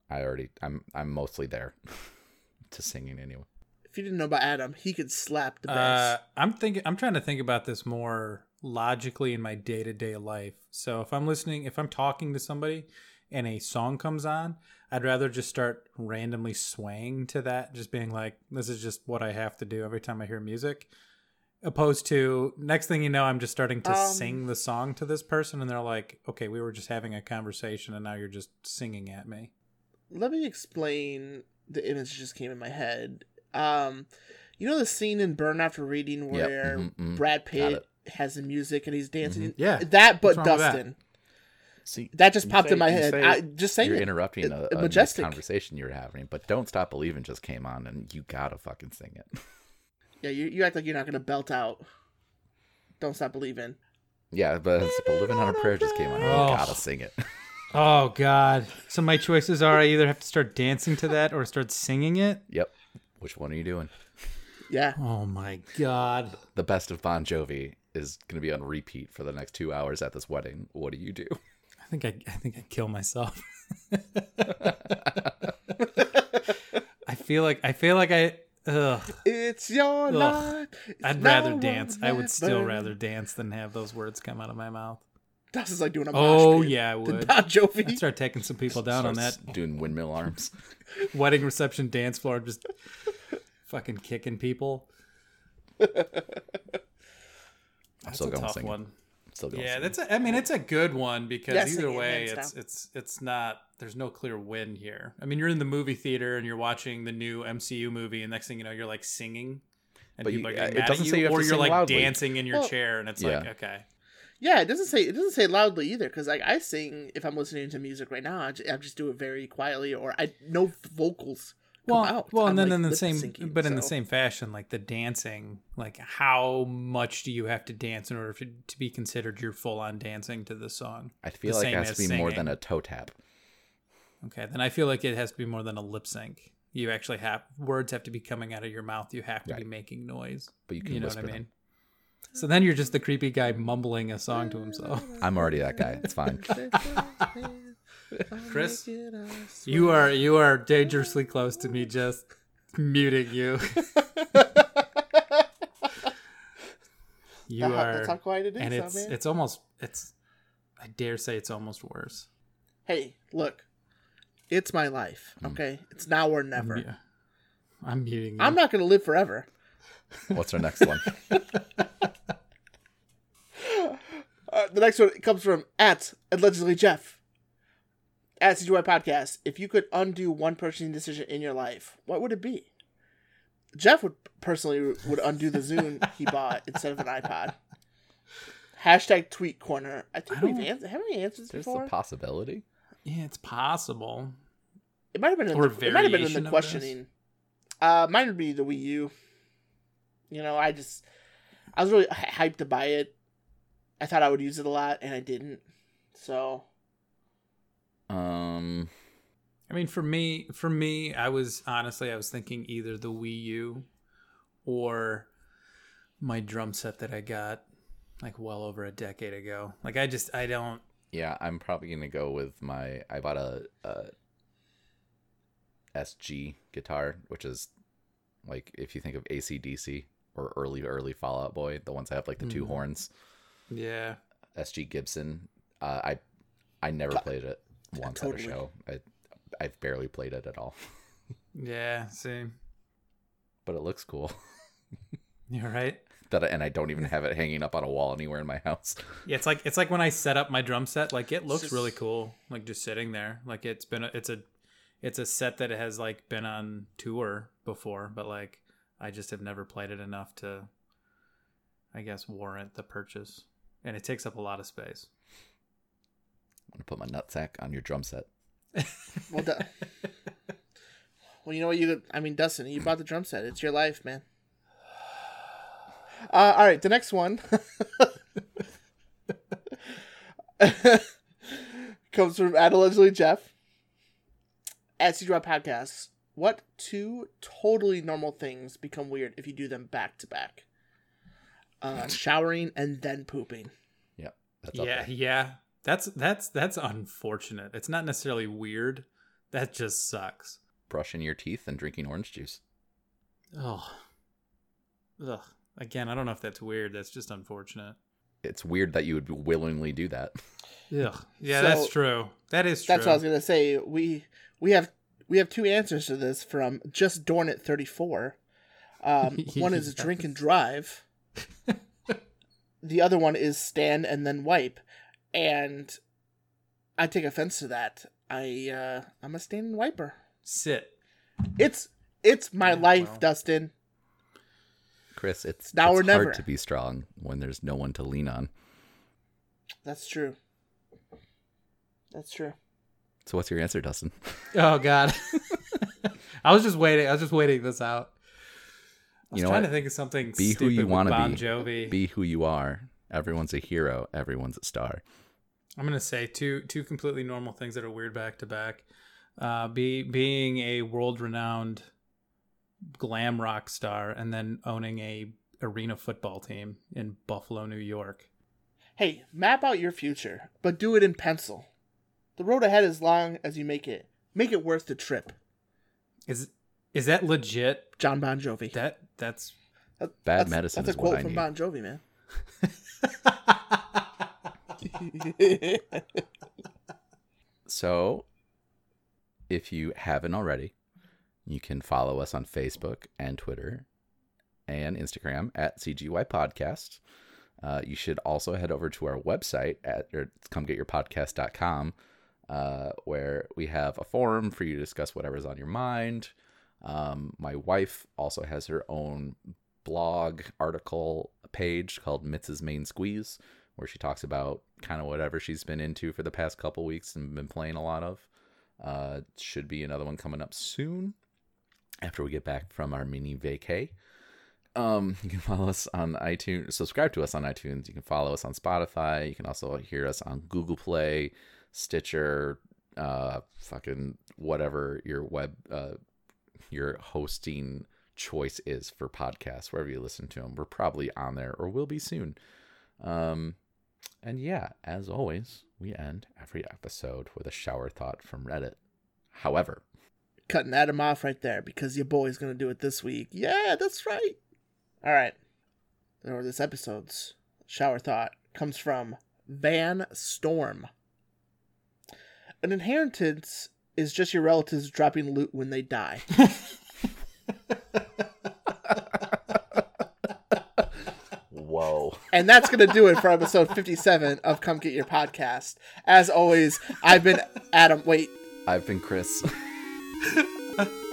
Speaker 1: I already I'm I'm mostly there to singing anyway.
Speaker 3: if you didn't know about Adam, he could slap the
Speaker 2: Uh,
Speaker 3: bass.
Speaker 2: I'm thinking. I'm trying to think about this more logically in my day to day life. So if I'm listening, if I'm talking to somebody, and a song comes on, I'd rather just start randomly swaying to that, just being like, "This is just what I have to do every time I hear music." Opposed to next thing you know, I'm just starting to
Speaker 3: Um,
Speaker 2: sing the song to this person, and they're like, "Okay, we were just having a conversation, and now you're just singing at me."
Speaker 3: Let me explain the image that just came in my head. Um, you know the scene in Burn After Reading
Speaker 1: Yep,
Speaker 3: where
Speaker 1: mhm, mhm.
Speaker 3: Brad Pitt
Speaker 1: it.
Speaker 3: Has the music and he's dancing. Mm-hmm.
Speaker 2: Yeah.
Speaker 3: that but
Speaker 2: What's wrong with that?
Speaker 3: Dustin.
Speaker 1: See,
Speaker 3: That just popped
Speaker 1: say-
Speaker 3: in my head.
Speaker 1: say
Speaker 3: I just saying
Speaker 1: you're
Speaker 3: it.
Speaker 1: interrupting
Speaker 3: It-
Speaker 1: a,
Speaker 3: it-
Speaker 1: a nice
Speaker 3: majestic.
Speaker 1: conversation you're having, but "Don't Stop Believing" just came on, and you gotta fucking sing it.
Speaker 3: Yeah, you, you act like you're not gonna belt out. Don't stop believing.
Speaker 1: yeah, but it's- but "Living on a Prayer" just came on, and
Speaker 2: Oh.
Speaker 1: you gotta sing it.
Speaker 2: Oh God! So my choices are: I either have to start dancing to that or start singing it.
Speaker 1: yep. Which one are you doing?
Speaker 3: Yeah,
Speaker 2: Oh my God!
Speaker 1: The best of Bon Jovi is gonna be on repeat for the next two hours at this wedding. What do you do?
Speaker 2: I think I, I think I kill myself. I feel like I feel like I. Ugh.
Speaker 3: it's your
Speaker 2: Ugh.
Speaker 3: life. It's
Speaker 2: I'd rather dance. I would still rather dance than have those words come out of my mouth.
Speaker 3: This is like doing a oh, mosh
Speaker 2: Oh
Speaker 3: pit.
Speaker 2: yeah, I would.
Speaker 3: Bon Jovi.
Speaker 2: I'd start taking some people down on that
Speaker 1: doing windmill arms.
Speaker 2: wedding reception dance floor, just fucking kicking people.
Speaker 1: I'm
Speaker 2: That's
Speaker 1: still
Speaker 2: a
Speaker 1: going
Speaker 2: tough
Speaker 1: singing.
Speaker 2: one.
Speaker 1: Still going.
Speaker 2: Yeah,
Speaker 1: singing.
Speaker 2: that's. A, I mean, it's a good one because
Speaker 3: Yeah,
Speaker 2: either way, it's
Speaker 3: down.
Speaker 2: it's it's not. There's no clear win here. I mean, you're in the movie theater and you're watching the new MCU movie, and next thing you know, you're like singing, and
Speaker 1: But you-
Speaker 2: people are
Speaker 1: uh,
Speaker 2: getting
Speaker 1: it
Speaker 2: mad
Speaker 1: doesn't
Speaker 2: at you,
Speaker 1: say you have
Speaker 2: or you're like
Speaker 1: loudly.
Speaker 2: dancing in your
Speaker 3: Well,
Speaker 2: chair, and it's like, okay,
Speaker 3: Yeah, it doesn't say it doesn't say loudly either. Because like I sing if I'm listening to music right now, I just, I just do it very quietly, or I no vocals. Come
Speaker 2: well,
Speaker 3: out.
Speaker 2: well, and
Speaker 3: I'm,
Speaker 2: then
Speaker 3: like,
Speaker 2: in the same,
Speaker 3: syncing,
Speaker 2: but in the same fashion, like the dancing, like how much do you have to dance in order to, to be considered your full on dancing to the song?
Speaker 1: I feel
Speaker 2: the
Speaker 1: like it has to
Speaker 2: as
Speaker 1: be more than a toe tap.
Speaker 2: Okay, then I feel like it has to be more than a lip sync. You actually have words have to be coming out of your mouth. You have to be making noise.
Speaker 1: But you can
Speaker 2: You know what I mean?
Speaker 1: them.
Speaker 2: So then you're just the creepy guy mumbling a song to himself.
Speaker 1: I'm already that guy. It's fine.
Speaker 2: Chris, You are you are dangerously close to me just muting you. you
Speaker 3: That-
Speaker 2: are
Speaker 3: that's how quiet it is,
Speaker 2: and
Speaker 3: huh,
Speaker 2: it's
Speaker 3: man?
Speaker 2: it's almost it's I dare say it's almost worse.
Speaker 3: Hey, look, it's my life. Okay, it's now or never.
Speaker 2: Yeah. I'm muting you.
Speaker 3: I'm not gonna live forever.
Speaker 1: What's our next one?
Speaker 3: Uh, the next one comes from at allegedly Jeff. At CGY Podcast. If you could undo one purchasing decision in your life, what would it be? Jeff would personally would undo the Zune he bought instead of an iPod. Hashtag tweet corner. I think
Speaker 2: I
Speaker 3: we've
Speaker 2: don't-
Speaker 3: answered. Haven't we answered this
Speaker 1: There's
Speaker 3: before?
Speaker 1: a possibility.
Speaker 2: yeah, it's possible.
Speaker 3: It might have been in
Speaker 2: Or
Speaker 3: the, it might have been in the
Speaker 2: this.
Speaker 3: questioning. Uh, mine would be the Wii U. You know, I just I was really hyped to buy it. I thought I would use it a lot, and I didn't. So
Speaker 1: Um,
Speaker 2: I mean, for me, for me, I was honestly, I was thinking either the Wii U or my drum set that I got like well over a decade ago. Like I just I don't.
Speaker 1: Yeah, I'm probably gonna go with my. I bought a, a SG guitar, which is like if you think of ACDC or early early Fall Out Boy, the ones that have like the two
Speaker 2: Mhm.
Speaker 1: horns.
Speaker 2: Yeah.
Speaker 1: SG Gibson. Uh, I I never played it once
Speaker 3: totally.
Speaker 1: at a show. I I've barely played it at all,
Speaker 2: Yeah. Same.
Speaker 1: but it looks cool.
Speaker 2: You're right.
Speaker 1: That and I don't even have it hanging up on a wall anywhere in my house.
Speaker 2: Yeah, it's like it's like when I set up my drum set. Like it looks
Speaker 3: just-
Speaker 2: really cool. Like just sitting there. Like it's been a, it's a it's a set that has like been on tour before, but like I just have never played it enough to, I guess, warrant the purchase. And it takes up a lot of space.
Speaker 1: I'm gonna put my nutsack on your drum set.
Speaker 3: Well, du- well, you know what? You, I mean, Dustin, you bought the drum set. It's your life, man. Uh, all right, the next one comes from at allegedly Jeff at CDROP Podcasts. What two totally normal things become weird if you do them back to back? Uh, showering and then pooping.
Speaker 1: Yep. That's
Speaker 2: yeah, yeah. That's that's that's unfortunate. It's not necessarily weird. That just sucks.
Speaker 1: Brushing your teeth and drinking orange juice.
Speaker 2: Oh. Ugh. Again, I don't know if that's weird. That's just unfortunate.
Speaker 1: It's weird that you would willingly do that.
Speaker 2: Ugh. Yeah,
Speaker 3: So-
Speaker 2: that's true. That is true.
Speaker 3: That's what I was gonna say. We we have we have two answers to this from just Dorn at thirty four. Um, one is drink and drive. the other one is stand and then wipe, and I take offense to that. I uh, I'm a stand and wiper.
Speaker 2: Sit.
Speaker 3: It's it's my
Speaker 2: Yeah,
Speaker 3: life,
Speaker 2: well.
Speaker 3: Dustin.
Speaker 1: Chris, it's,
Speaker 3: Now
Speaker 1: it's
Speaker 3: or never.
Speaker 1: hard to be strong when there's no one to lean on.
Speaker 3: That's true. That's true.
Speaker 1: So what's your answer, Dustin?
Speaker 2: Oh God. I was just waiting. I was just waiting this out. I was
Speaker 1: You know
Speaker 2: trying
Speaker 1: what?
Speaker 2: to think of something
Speaker 1: Be who you
Speaker 2: with
Speaker 1: wanna
Speaker 2: Bon
Speaker 1: be.
Speaker 2: Jovi.
Speaker 1: Be who you are. Everyone's a hero. Everyone's a star.
Speaker 2: I'm gonna say two two completely normal things that are weird back to back. Uh, be being a world renowned glam rock star and then owning a arena football team in Buffalo, New York.
Speaker 3: Hey, map out your future, but do it in pencil. The road ahead is long as you make it. Make it worth the trip.
Speaker 2: Is is that legit?
Speaker 3: Jon Bon Jovi.
Speaker 2: That that's
Speaker 3: That-
Speaker 1: Bad
Speaker 3: that's,
Speaker 1: medicine
Speaker 3: That's a quote from
Speaker 1: need.
Speaker 3: Bon Jovi, man.
Speaker 1: So, if you haven't already, you can follow us on Facebook and Twitter and Instagram at CGY Podcast. Uh, you should also head over to our website at or comegetyourpodcast.com, uh, where we have a forum for you to discuss whatever's on your mind. Um, my wife also has her own blog article page called Mitz's Main Squeeze, where she talks about kind of whatever she's been into for the past couple weeks and been playing a lot of. Uh, should be another one coming up soon after we get back from our mini vacay. Um, you can follow us on iTunes, subscribe to us on iTunes. You can follow us on Spotify. You can also hear us on Google Play, Stitcher, uh, fucking whatever your web, uh, your hosting choice is for podcasts, wherever you listen to them. We're probably on there or will be soon. Um, and yeah, as always, we end every episode with a shower thought from Reddit. However,
Speaker 3: Cutting Adam off right there because your boy's going to do it this week. Yeah, that's right. All right. Or this episode's shower thought comes from Van Storm. An inheritance is just your relatives dropping loot when they die. And that's going to do it for episode 57 of Come Get Your Podcast. As always, I've been Adam. Wait,
Speaker 1: I've been Chris.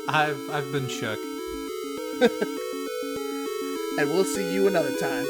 Speaker 2: I've I've been shook.
Speaker 3: and we'll see you another time.